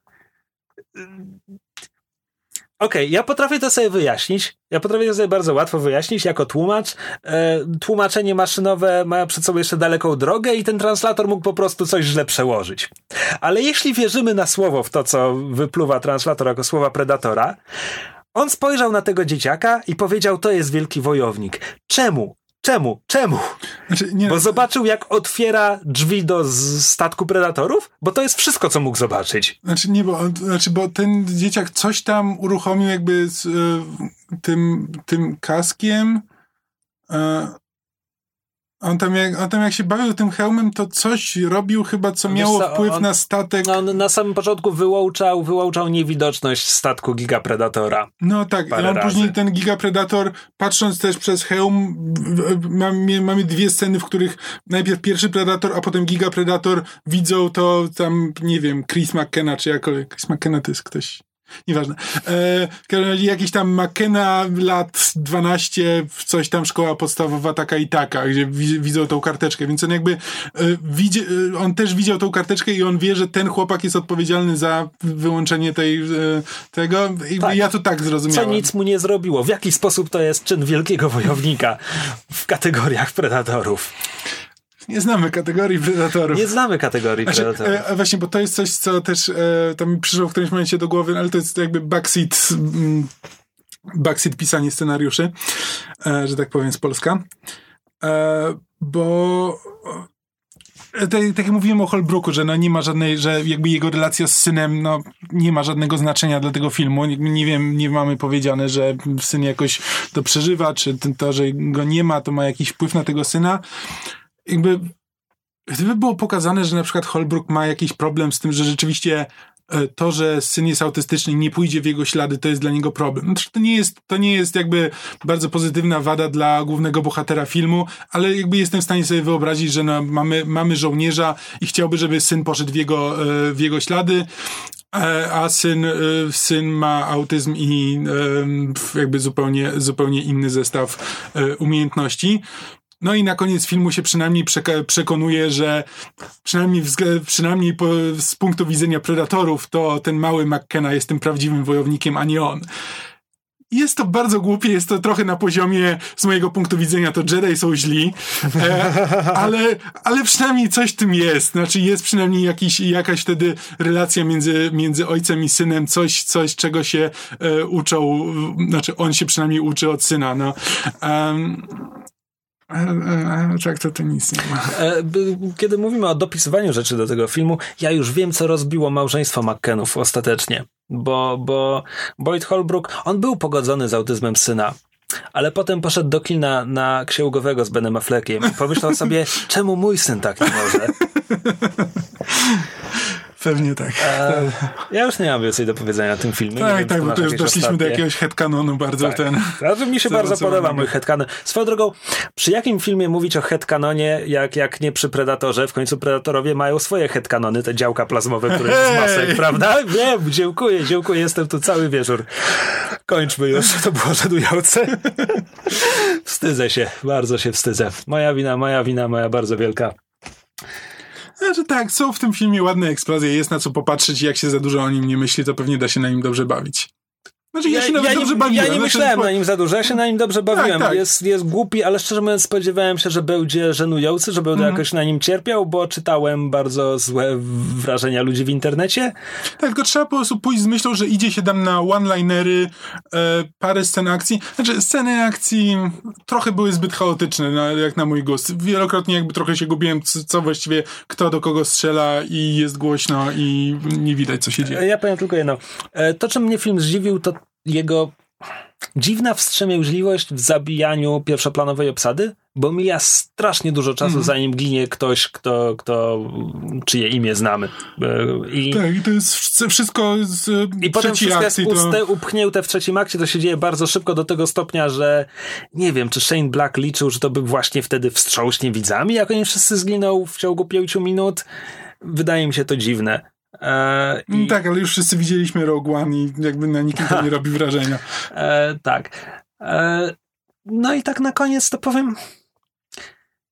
Okej, okay, ja potrafię to sobie wyjaśnić. Ja potrafię to sobie bardzo łatwo wyjaśnić jako tłumacz. E, tłumaczenie maszynowe ma przed sobą jeszcze daleką drogę i ten translator mógł po prostu coś źle przełożyć. Ale jeśli wierzymy na słowo w to, co wypluwa translator jako słowa predatora, on spojrzał na tego dzieciaka i powiedział: To jest wielki wojownik. Czemu? Czemu? Czemu? Znaczy, nie, bo zobaczył, jak otwiera drzwi do statku predatorów? Bo to jest wszystko, co mógł zobaczyć. Znaczy, nie, bo, znaczy, bo ten dzieciak coś tam uruchomił jakby z y, tym, tym kaskiem. Y, on tam, jak, on tam jak się bawił tym hełmem, to coś robił chyba, co miało co, wpływ on, na statek. On na samym początku wyłączał, wyłączał niewidoczność statku Gigapredatora. No tak, i on razy. później ten Gigapredator, patrząc też przez hełm, mamy, mamy dwie sceny, w których najpierw pierwszy Predator, a potem Gigapredator widzą to tam, nie wiem, Chris McKenna, czy jakoś, Chris McKenna to jest ktoś Nieważne. E, jakiś tam McKenna lat 12, coś tam szkoła podstawowa taka i taka, gdzie widzą tą karteczkę, więc on jakby e, widzi, e, on też widział tą karteczkę i on wie, że ten chłopak jest odpowiedzialny za wyłączenie tej, e, tego i tak. ja to tak zrozumiałem. Co nic mu nie zrobiło. W jaki sposób to jest czyn wielkiego wojownika w kategoriach predatorów? Nie znamy kategorii predatorów. Nie znamy kategorii znaczy, predatorów. E, właśnie, bo to jest coś, co też e, tam mi przyszło w którymś momencie do głowy, ale to jest jakby backseat, mm, backseat pisanie scenariuszy, e, że tak powiem z Polska. E, bo tak, tak jak mówiłem o Holbrooku, że no nie ma żadnej, że jakby jego relacja z synem no nie ma żadnego znaczenia dla tego filmu. Nie, nie wiem, nie mamy powiedziane, że syn jakoś to przeżywa, czy to, że go nie ma, to ma jakiś wpływ na tego syna. Jakby gdyby było pokazane, że na przykład Holbrook ma jakiś problem z tym, że rzeczywiście E, to, że syn jest autystyczny i nie pójdzie w jego ślady, to jest dla niego problem. Znaczy, to nie jest, to nie jest jakby bardzo pozytywna wada dla głównego bohatera filmu, ale jakby jestem w stanie sobie wyobrazić, że no, mamy, mamy żołnierza i chciałby, żeby syn poszedł w jego, e, w jego ślady, e, a syn, syn ma autyzm i jakby zupełnie, zupełnie inny zestaw umiejętności. No i na koniec filmu się przynajmniej przekonuje, że przynajmniej, przynajmniej po, z punktu widzenia predatorów, to ten mały McKenna jest tym prawdziwym wojownikiem, a nie on. Jest to bardzo głupie, jest to trochę na poziomie, z mojego punktu widzenia, to Jedi są źli, e, ale, ale przynajmniej coś tym jest. Znaczy jest przynajmniej jakiś, jakaś wtedy relacja między, między ojcem i synem, coś, coś czego się e, uczą, znaczy on się przynajmniej uczy od syna. No. Um, tak, to, to nic nie ma. E, kiedy mówimy o dopisywaniu rzeczy do tego filmu, ja już wiem, co rozbiło małżeństwo McKenów ostatecznie. Bo, bo Boyd Holbrook, on był pogodzony z autyzmem syna. Ale potem poszedł do kina na księgowego z Benem Affleckiem i pomyślał sobie, czemu mój syn tak nie może? Pewnie tak. E, ja już nie mam więcej do powiedzenia na tym filmie. Tak, wiem, tak, bo to już doszliśmy ostatnie. do jakiegoś headcanonu bardzo tak. ten. Znaczy, mi się bardzo podoba mój headcanon. Swoją drogą, przy jakim filmie mówić o headcanonie, jak, jak nie przy Predatorze? W końcu Predatorowie mają swoje headcanony, te działka plazmowe, które hey! z masek, prawda? Wiem, dziękuję, dziękuję, jestem tu cały wieczór. Kończmy już, to było żenujące. wstydzę się, bardzo się wstydzę. Moja wina, moja wina, moja bardzo wielka. Znaczy tak, są w tym filmie ładne eksplozje, jest na co popatrzeć i jak się za dużo o nim nie myśli, to pewnie da się na nim dobrze bawić. Znaczy, ja, ja się nawet ja dobrze nie, bawiłem. Ja nie znaczy, myślałem na nim za dużo, ja się na nim dobrze tak, bawiłem. Tak, tak. Jest, jest głupi, ale szczerze mówiąc spodziewałem się, że będzie żenujący, że będę mm. jakoś na nim cierpiał, bo czytałem bardzo złe wrażenia ludzi w internecie. Tak, tylko trzeba po prostu pójść z myślą, że idzie się tam na one-linery, e, parę scen akcji. Znaczy, sceny akcji trochę były zbyt chaotyczne, na, jak na mój gust. Wielokrotnie jakby trochę się gubiłem, co, co właściwie, kto do kogo strzela i jest głośno i nie widać, co się dzieje. Ja powiem tylko jedno. E, to, czym mnie film zdziwił, to jego dziwna wstrzemięźliwość w zabijaniu pierwszoplanowej obsady, bo mija strasznie dużo czasu, mm. zanim ginie ktoś, kto, kto czyje imię znamy. E, I, tak, i to jest wszystko z I potem wszystko jest uste, to... upchnięte w trzecim akcie, to się dzieje bardzo szybko do tego stopnia, że nie wiem, czy Shane Black liczył, że to by właśnie wtedy wstrząśnie widzami, jak oni wszyscy zginą w ciągu pięciu minut. Wydaje mi się to dziwne. E, i... Mm, tak, ale już wszyscy widzieliśmy Rogue One i jakby na nikim to nie robi wrażenia. E, tak. E, no i tak na koniec to powiem,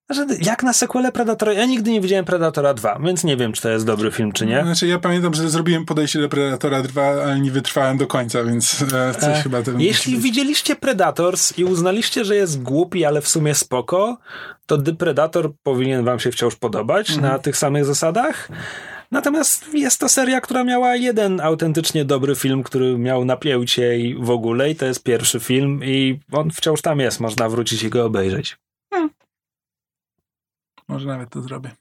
że jak na sequelę Predatora, ja nigdy nie widziałem Predatora 2, więc nie wiem, czy to jest dobry film, czy nie. Znaczy, ja pamiętam, że zrobiłem podejście do Predatora 2, ale nie wytrwałem do końca, więc e, coś e, chyba tym Jeśli widzieliście Predators i uznaliście, że jest głupi, ale w sumie spoko, to The Predator powinien wam się wciąż podobać mhm. na tych samych zasadach. Natomiast jest to seria, która miała jeden autentycznie dobry film, który miał napięcie i w ogóle, i to jest pierwszy film, i on wciąż tam jest, można wrócić i go obejrzeć. Hmm. Może nawet to zrobię.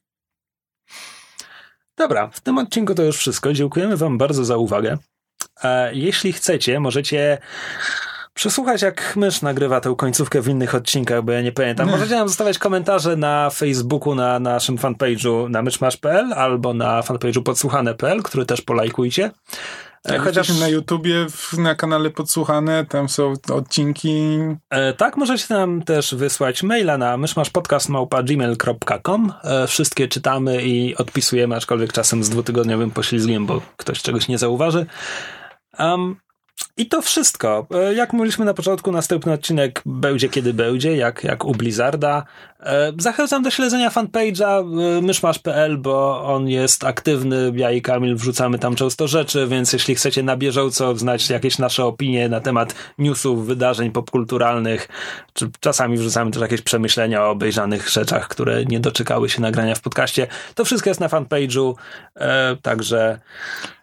Dobra, w tym odcinku to już wszystko. Dziękujemy Wam bardzo za uwagę. E, jeśli chcecie, możecie przesłuchać, jak mysz nagrywa tę końcówkę w innych odcinkach, bo ja nie pamiętam. Możecie nam zostawiać komentarze na Facebooku, na naszym fanpage'u na myszmasz.pl albo na fanpage'u podsłuchane.pl, który też polajkujcie. Tak, Chociaż na YouTubie, na kanale Podsłuchane, tam są odcinki. E, tak, możecie nam też wysłać maila na myszmaszpodcast.gmail.com. E, wszystkie czytamy i odpisujemy, aczkolwiek czasem z dwutygodniowym poślizgiem, bo ktoś czegoś nie zauważy. Um, I to wszystko. E, jak mówiliśmy na początku, następny odcinek będzie kiedy będzie, jak, jak u Blizzarda. E, zachęcam do śledzenia fanpage'a e, myszmasz.pl, bo on jest aktywny. Ja i Kamil wrzucamy tam często rzeczy, więc jeśli chcecie na bieżąco znać jakieś nasze opinie na temat newsów, wydarzeń popkulturalnych, czy czasami wrzucamy też jakieś przemyślenia o obejrzanych rzeczach, które nie doczekały się nagrania w podcaście, to wszystko jest na fanpage'u, także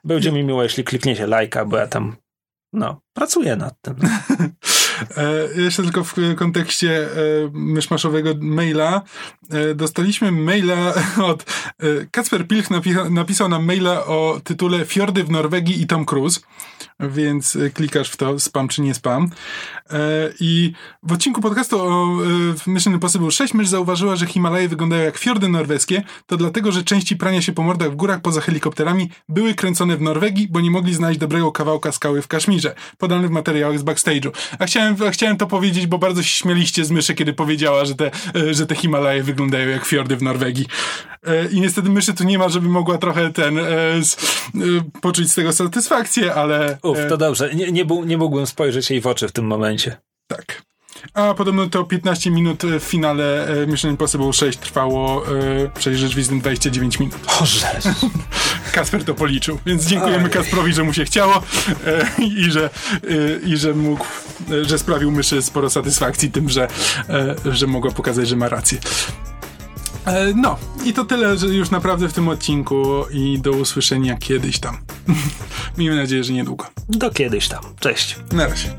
będzie mi miło, jeśli klikniecie lajka, bo ja tam no, pracuję nad tym. E, jeszcze tylko w kontekście e, myszmaszowego maila. E, dostaliśmy maila od... Kacper Pilch napisał nam maila o tytule Fiordy w Norwegii i Tom Cruise, więc klikasz w to spam czy nie spam. I w odcinku podcastu o Mission Impossible 6 mysz zauważyła, że Himalaje wyglądają jak fiordy norweskie, to dlatego, że części prania się po mordach w górach poza helikopterami były kręcone w Norwegii, bo nie mogli znaleźć dobrego kawałka skały w Kaszmirze, podany w materiałach z backstage'u. A chciałem, chciałem to powiedzieć, bo bardzo się śmieliście z myszy, kiedy powiedziała, że te, e, że te Himalaje wyglądają jak fiordy w Norwegii. E, I niestety myszy tu nie ma, żeby mogła trochę ten e, poczuć z tego satysfakcję, ale... Uf, to dobrze. Nie, nie, nie mógłbym spojrzeć jej w oczy w tym momencie. Tak. A podobno to 15 minut w finale Mission Impossible 6 trwało, przecież rzeczywiście 29 minut. Rzecz. Kasper to policzył, więc dziękujemy Oj. Kasprowi, że mu się chciało e, i, że, e, i że mógł, e, że sprawił myszy sporo satysfakcji tym, że, e, że mogła pokazać, że ma rację. E, no, i to tyle, że już naprawdę w tym odcinku i do usłyszenia kiedyś tam. Miejmy nadzieję, że niedługo. Do kiedyś tam. Cześć. Na razie.